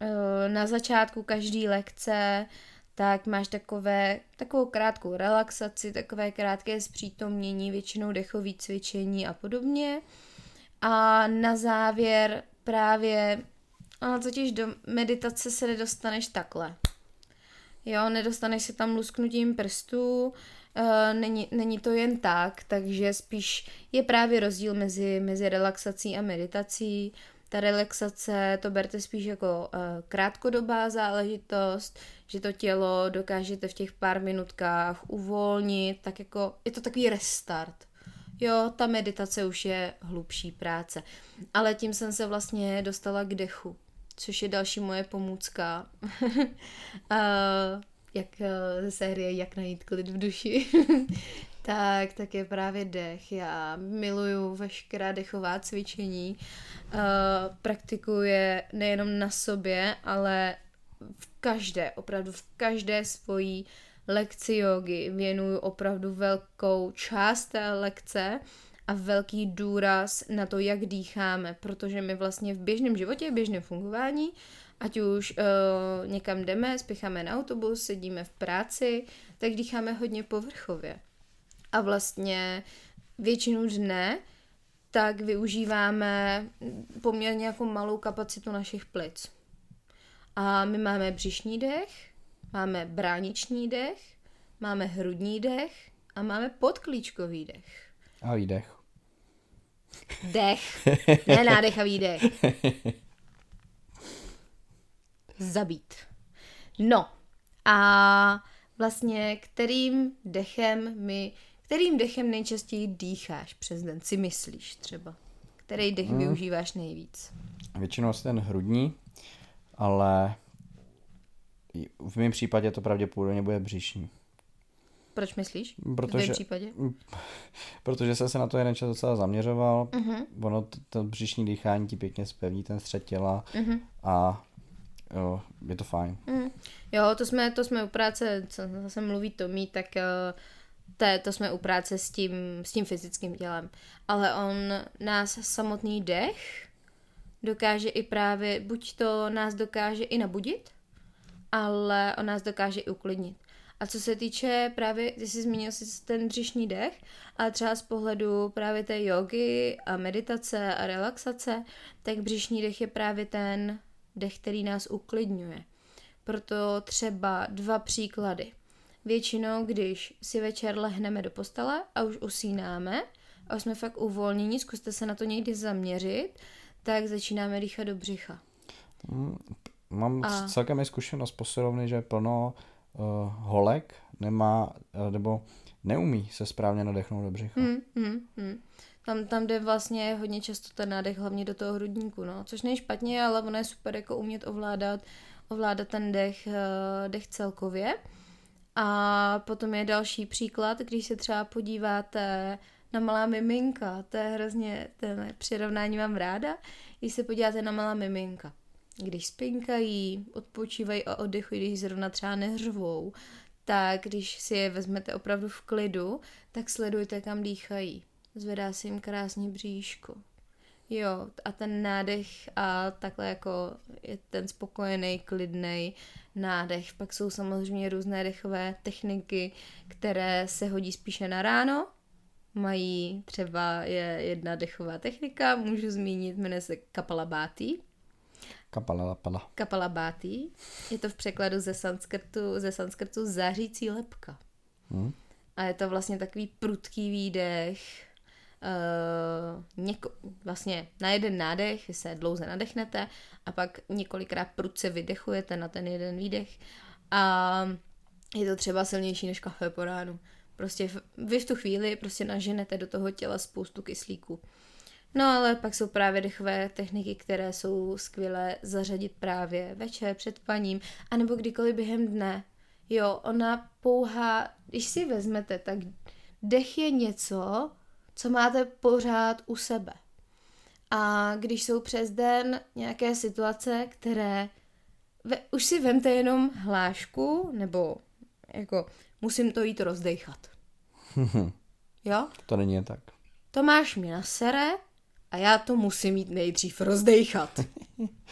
e, na začátku každé lekce tak máš takové, takovou krátkou relaxaci, takové krátké zpřítomnění, většinou dechové cvičení a podobně. A na závěr právě, a totiž do meditace se nedostaneš takhle. Jo, nedostaneš se tam lusknutím prstů, uh, není, není to jen tak, takže spíš je právě rozdíl mezi, mezi relaxací a meditací. Ta relaxace to berte spíš jako uh, krátkodobá záležitost, že to tělo dokážete v těch pár minutkách uvolnit, tak jako je to takový restart. Jo, ta meditace už je hlubší práce. Ale tím jsem se vlastně dostala k dechu, což je další moje pomůcka. uh, jak uh, ze série Jak najít klid v duši. tak, tak je právě dech. Já miluju veškerá dechová cvičení. Uh, praktikuje nejenom na sobě, ale v každé, opravdu v každé svojí lekci jogy věnuju opravdu velkou část té lekce a velký důraz na to, jak dýcháme, protože my vlastně v běžném životě, v běžném fungování, ať už uh, někam jdeme, spěcháme na autobus, sedíme v práci, tak dýcháme hodně povrchově. A vlastně většinu dne tak využíváme poměrně jako malou kapacitu našich plic. A my máme břišní dech, máme brániční dech, máme hrudní dech a máme podklíčkový dech. A výdech. Dech, ne nádech a výdech. Zabít. No a vlastně kterým dechem my, kterým dechem nejčastěji dýcháš přes den, si myslíš třeba? Který dech hmm. využíváš nejvíc? Většinou asi ten hrudní, ale v mém případě to pravděpodobně bude břišní. Proč myslíš? Protože, v případě? Protože jsem se na to jeden čas docela zaměřoval. Uh-huh. Ono, to, to břišní dýchání ti pěkně zpevní ten střed těla uh-huh. a jo, je to fajn. Uh-huh. Jo, to jsme, to jsme u práce, co zase mluví Tomí, tak uh, to, to jsme u práce s tím, s tím fyzickým tělem. Ale on nás samotný dech dokáže i právě, buď to nás dokáže i nabudit, ale on nás dokáže i uklidnit. A co se týče právě, ty jsi zmínil si ten břišní dech, ale třeba z pohledu právě té jogy a meditace a relaxace, tak břišní dech je právě ten dech, který nás uklidňuje. Proto třeba dva příklady. Většinou, když si večer lehneme do postele a už usínáme a už jsme fakt uvolnění, zkuste se na to někdy zaměřit, tak začínáme dýchat do břicha. Mm, mám a... celkem i zkušenost posilovny, že plno uh, holek nemá, uh, nebo neumí se správně nadechnout do břicha. Hmm, hmm, hmm. Tam, tam jde vlastně hodně často ten nádech hlavně do toho hrudníku, no. Což není špatně, ale ono je super jako umět ovládat, ovládat ten dech, uh, dech celkově. A potom je další příklad, když se třeba podíváte na malá miminka, to je hrozně, ten přirovnání mám ráda, když se podíváte na malá miminka když spinkají, odpočívají a oddechují, když zrovna třeba neřvou, tak když si je vezmete opravdu v klidu, tak sledujte, kam dýchají. Zvedá se jim krásně bříško. Jo, a ten nádech a takhle jako je ten spokojený, klidný nádech. Pak jsou samozřejmě různé dechové techniky, které se hodí spíše na ráno. Mají třeba je jedna dechová technika, můžu zmínit, jmenuje se Kapalabáty, Kapalapala. Kapalabáty. Je to v překladu ze sanskrtu, ze sanskrtu zářící lepka. Hmm. A je to vlastně takový prudký výdech, uh, něko, vlastně na jeden nádech se dlouze nadechnete a pak několikrát prudce vydechujete na ten jeden výdech a je to třeba silnější než kafe po ránu. Prostě vy v tu chvíli prostě naženete do toho těla spoustu kyslíku. No ale pak jsou právě dechové techniky, které jsou skvělé zařadit právě večer před paním, anebo kdykoliv během dne. Jo, ona pouhá, když si vezmete, tak dech je něco, co máte pořád u sebe. A když jsou přes den nějaké situace, které ve, už si vemte jenom hlášku, nebo jako musím to jít rozdechat. jo? To není tak. Tomáš mě nasere, a já to musím mít nejdřív rozdejchat.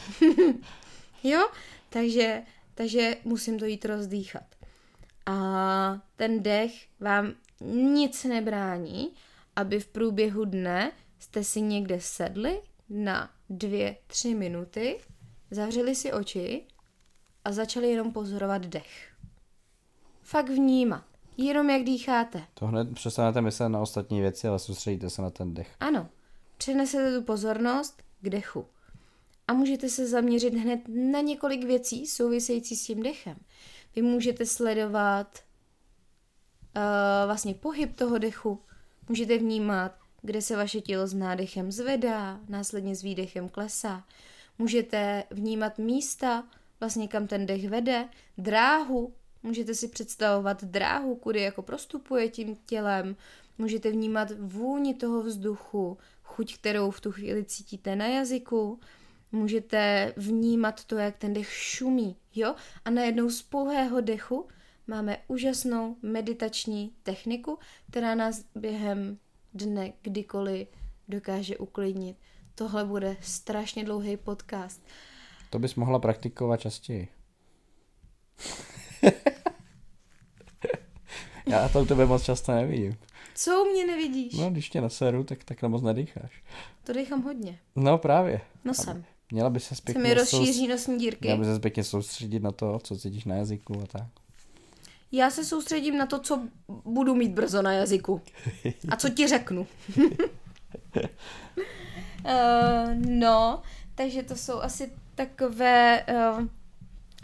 jo? Takže, takže musím to jít rozdýchat. A ten dech vám nic nebrání, aby v průběhu dne jste si někde sedli na dvě, tři minuty, zavřeli si oči a začali jenom pozorovat dech. Fakt vnímat. Jenom jak dýcháte. To hned přestanete myslet na ostatní věci, ale soustředíte se na ten dech. Ano. Přenesete tu pozornost k dechu. A můžete se zaměřit hned na několik věcí související s tím dechem. Vy můžete sledovat uh, vlastně pohyb toho dechu, můžete vnímat, kde se vaše tělo s nádechem zvedá, následně s výdechem klesá. Můžete vnímat místa, vlastně kam ten dech vede, dráhu, můžete si představovat dráhu, kudy jako prostupuje tím tělem, můžete vnímat vůni toho vzduchu, chuť, kterou v tu chvíli cítíte na jazyku, můžete vnímat to, jak ten dech šumí, jo? A najednou z pouhého dechu máme úžasnou meditační techniku, která nás během dne kdykoliv dokáže uklidnit. Tohle bude strašně dlouhý podcast. To bys mohla praktikovat častěji. Já to u tebe moc často nevidím. Co u mě nevidíš? No, když tě naseru, tak takhle moc nedýcháš. To dýchám hodně. No právě. Nosem. Měla by se Se zpětně, mi rozšíří nosní dírky. měla by se zpětně soustředit na to, co cítíš na jazyku a tak. Já se soustředím na to, co budu mít brzo na jazyku. A co ti řeknu. uh, no, takže to jsou asi takové uh,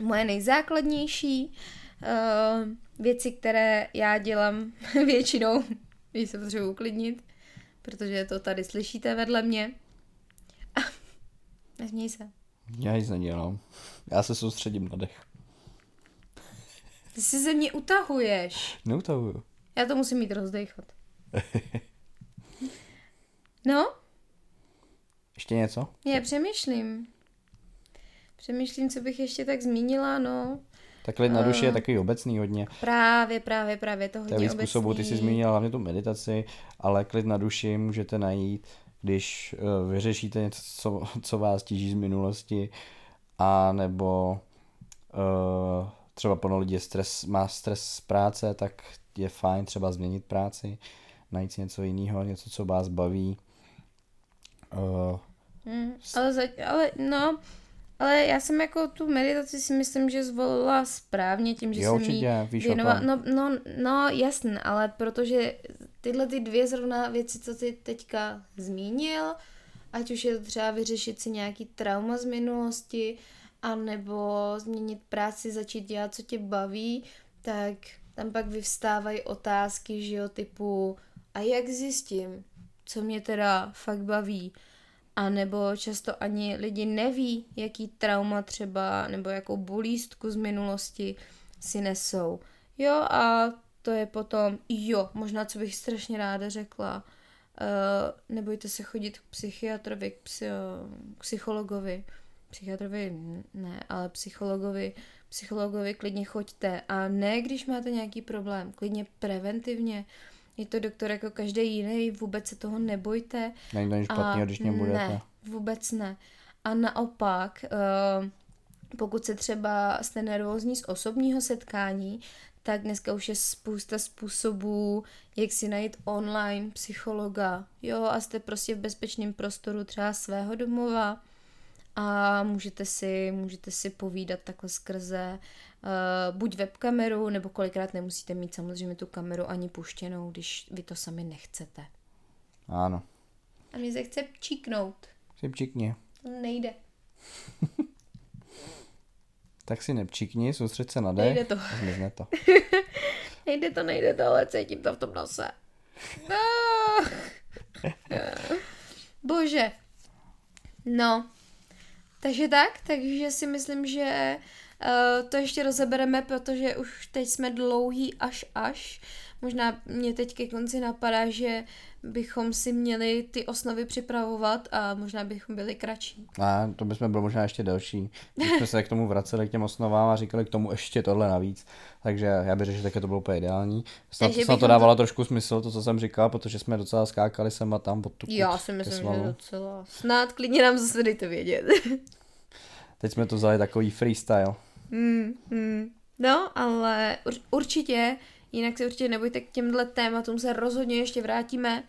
moje nejzákladnější uh, věci, které já dělám většinou, když se potřebuji uklidnit, protože to tady slyšíte vedle mě. Nesměj se. Já nic nedělám. Já se soustředím na dech. Ty si ze mě utahuješ. Neutahuju. Já to musím mít rozdechat. No, Ještě něco? já přemýšlím. Přemýšlím, co bych ještě tak zmínila, no. Tak klid na duši je takový obecný hodně. Právě, právě, právě, to To je hodně víc způsobů, ty jsi obecný. zmínila hlavně tu meditaci, ale klid na duši můžete najít, když uh, vyřešíte něco, co, co vás tíží z minulosti, a nebo uh, třeba plno lidí je stres, má stres z práce, tak je fajn třeba změnit práci, najít si něco jiného, něco, co vás baví. Uh, Hmm, ale, za, ale, no, ale já jsem jako tu meditaci si myslím, že zvolila správně tím, že Jo, jsem jí určitě, víš věnovala. tom. No, no, no, jasně, ale protože tyhle ty dvě zrovna věci, co ty teďka zmínil, ať už je to třeba vyřešit si nějaký trauma z minulosti, anebo změnit práci, začít dělat, co tě baví, tak tam pak vyvstávají otázky, že jo, typu a jak zjistím, co mě teda fakt baví, a nebo často ani lidi neví, jaký trauma třeba, nebo jakou bolístku z minulosti si nesou. Jo, a to je potom, jo, možná co bych strašně ráda řekla, uh, nebojte se chodit k psychiatrovi, k, psy, k psychologovi, psychiatrovi ne, ale psychologovi, psychologovi klidně choďte a ne, když máte nějaký problém, klidně preventivně, je to doktor jako každý jiný, vůbec se toho nebojte. není to nic špatného, když něm budete. Ne, vůbec ne. A naopak, eh, pokud se třeba jste nervózní z osobního setkání, tak dneska už je spousta způsobů, jak si najít online psychologa. Jo, a jste prostě v bezpečném prostoru třeba svého domova a můžete si, můžete si povídat takhle skrze uh, buď webkameru, nebo kolikrát nemusíte mít samozřejmě tu kameru ani puštěnou, když vy to sami nechcete. Ano. A mě se chce číknout. Si pčikni. To nejde. Tak si nepčikni, soustřeď se na dech. Nejde to. Zmizne to. Nejde to, nejde to, ale cítím to v tom nose. No. Bože. No. Takže tak, takže si myslím, že uh, to ještě rozebereme, protože už teď jsme dlouhý až až. Možná mě teď ke konci napadá, že bychom si měli ty osnovy připravovat a možná bychom byli kratší. A to bychom byli možná ještě delší. Když jsme se k tomu vraceli k těm osnovám a říkali k tomu ještě tohle navíc. Takže já bych řekl, že také to bylo úplně ideální. Snad, Takže snad to dávalo trošku smysl, to, co jsem říkal, protože jsme docela skákali sem a tam pod tu Já si myslím, že docela. Snad klidně nám zase dejte vědět. Teď jsme to vzali takový freestyle. Mm, mm. No, ale ur- určitě, jinak se určitě nebojte k těmhle tématům, se rozhodně ještě vrátíme.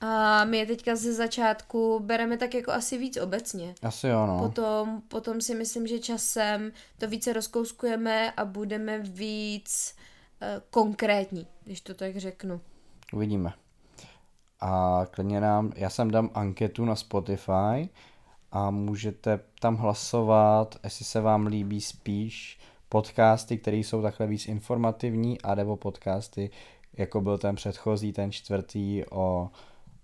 A my je teďka ze začátku bereme tak jako asi víc obecně. Asi jo, no. Potom, potom si myslím, že časem to více rozkouskujeme a budeme víc uh, konkrétní, když to tak řeknu. Uvidíme. A klidně nám, já jsem dám anketu na Spotify a můžete tam hlasovat, jestli se vám líbí spíš podcasty, které jsou takhle víc informativní, a nebo podcasty, jako byl ten předchozí, ten čtvrtý o,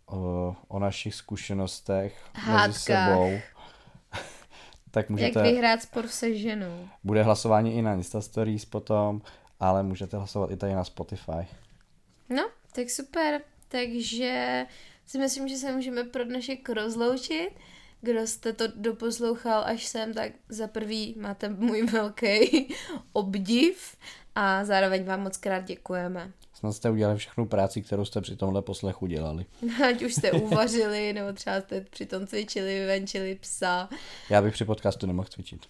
o, o našich zkušenostech Hádkách. mezi sebou. tak Jak můžete, vyhrát spor se ženou. bude hlasování i na Insta Stories potom, ale můžete hlasovat i tady na Spotify. No, tak super. Takže si myslím, že se můžeme pro dnešek rozloučit. Kdo jste to doposlouchal až sem, tak za prvý máte můj velký obdiv a zároveň vám moc krát děkujeme. Snad jste udělali všechnu práci, kterou jste při tomhle poslechu dělali. Ať už jste uvařili, nebo třeba jste přitom cvičili, vyvenčili psa. Já bych při podcastu nemohl cvičit.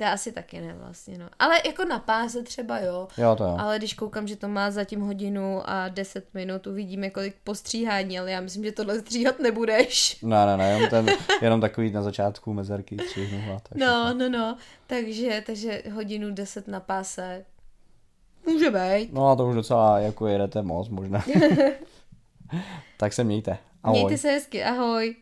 To asi taky ne vlastně, no. Ale jako na páse třeba jo. Jo, to jo. Ale když koukám, že to má zatím hodinu a 10 minut, uvidíme, kolik postříhání, ale já myslím, že tohle stříhat nebudeš. Ne, ne, ne, jenom, ten, jenom takový na začátku mezerky stříhnu. a tak No, všechno. no, no. Takže, takže hodinu 10 na páse. Může být. No a to už docela jako jedete moc možná. tak se mějte. Ahoj. Mějte se hezky, ahoj.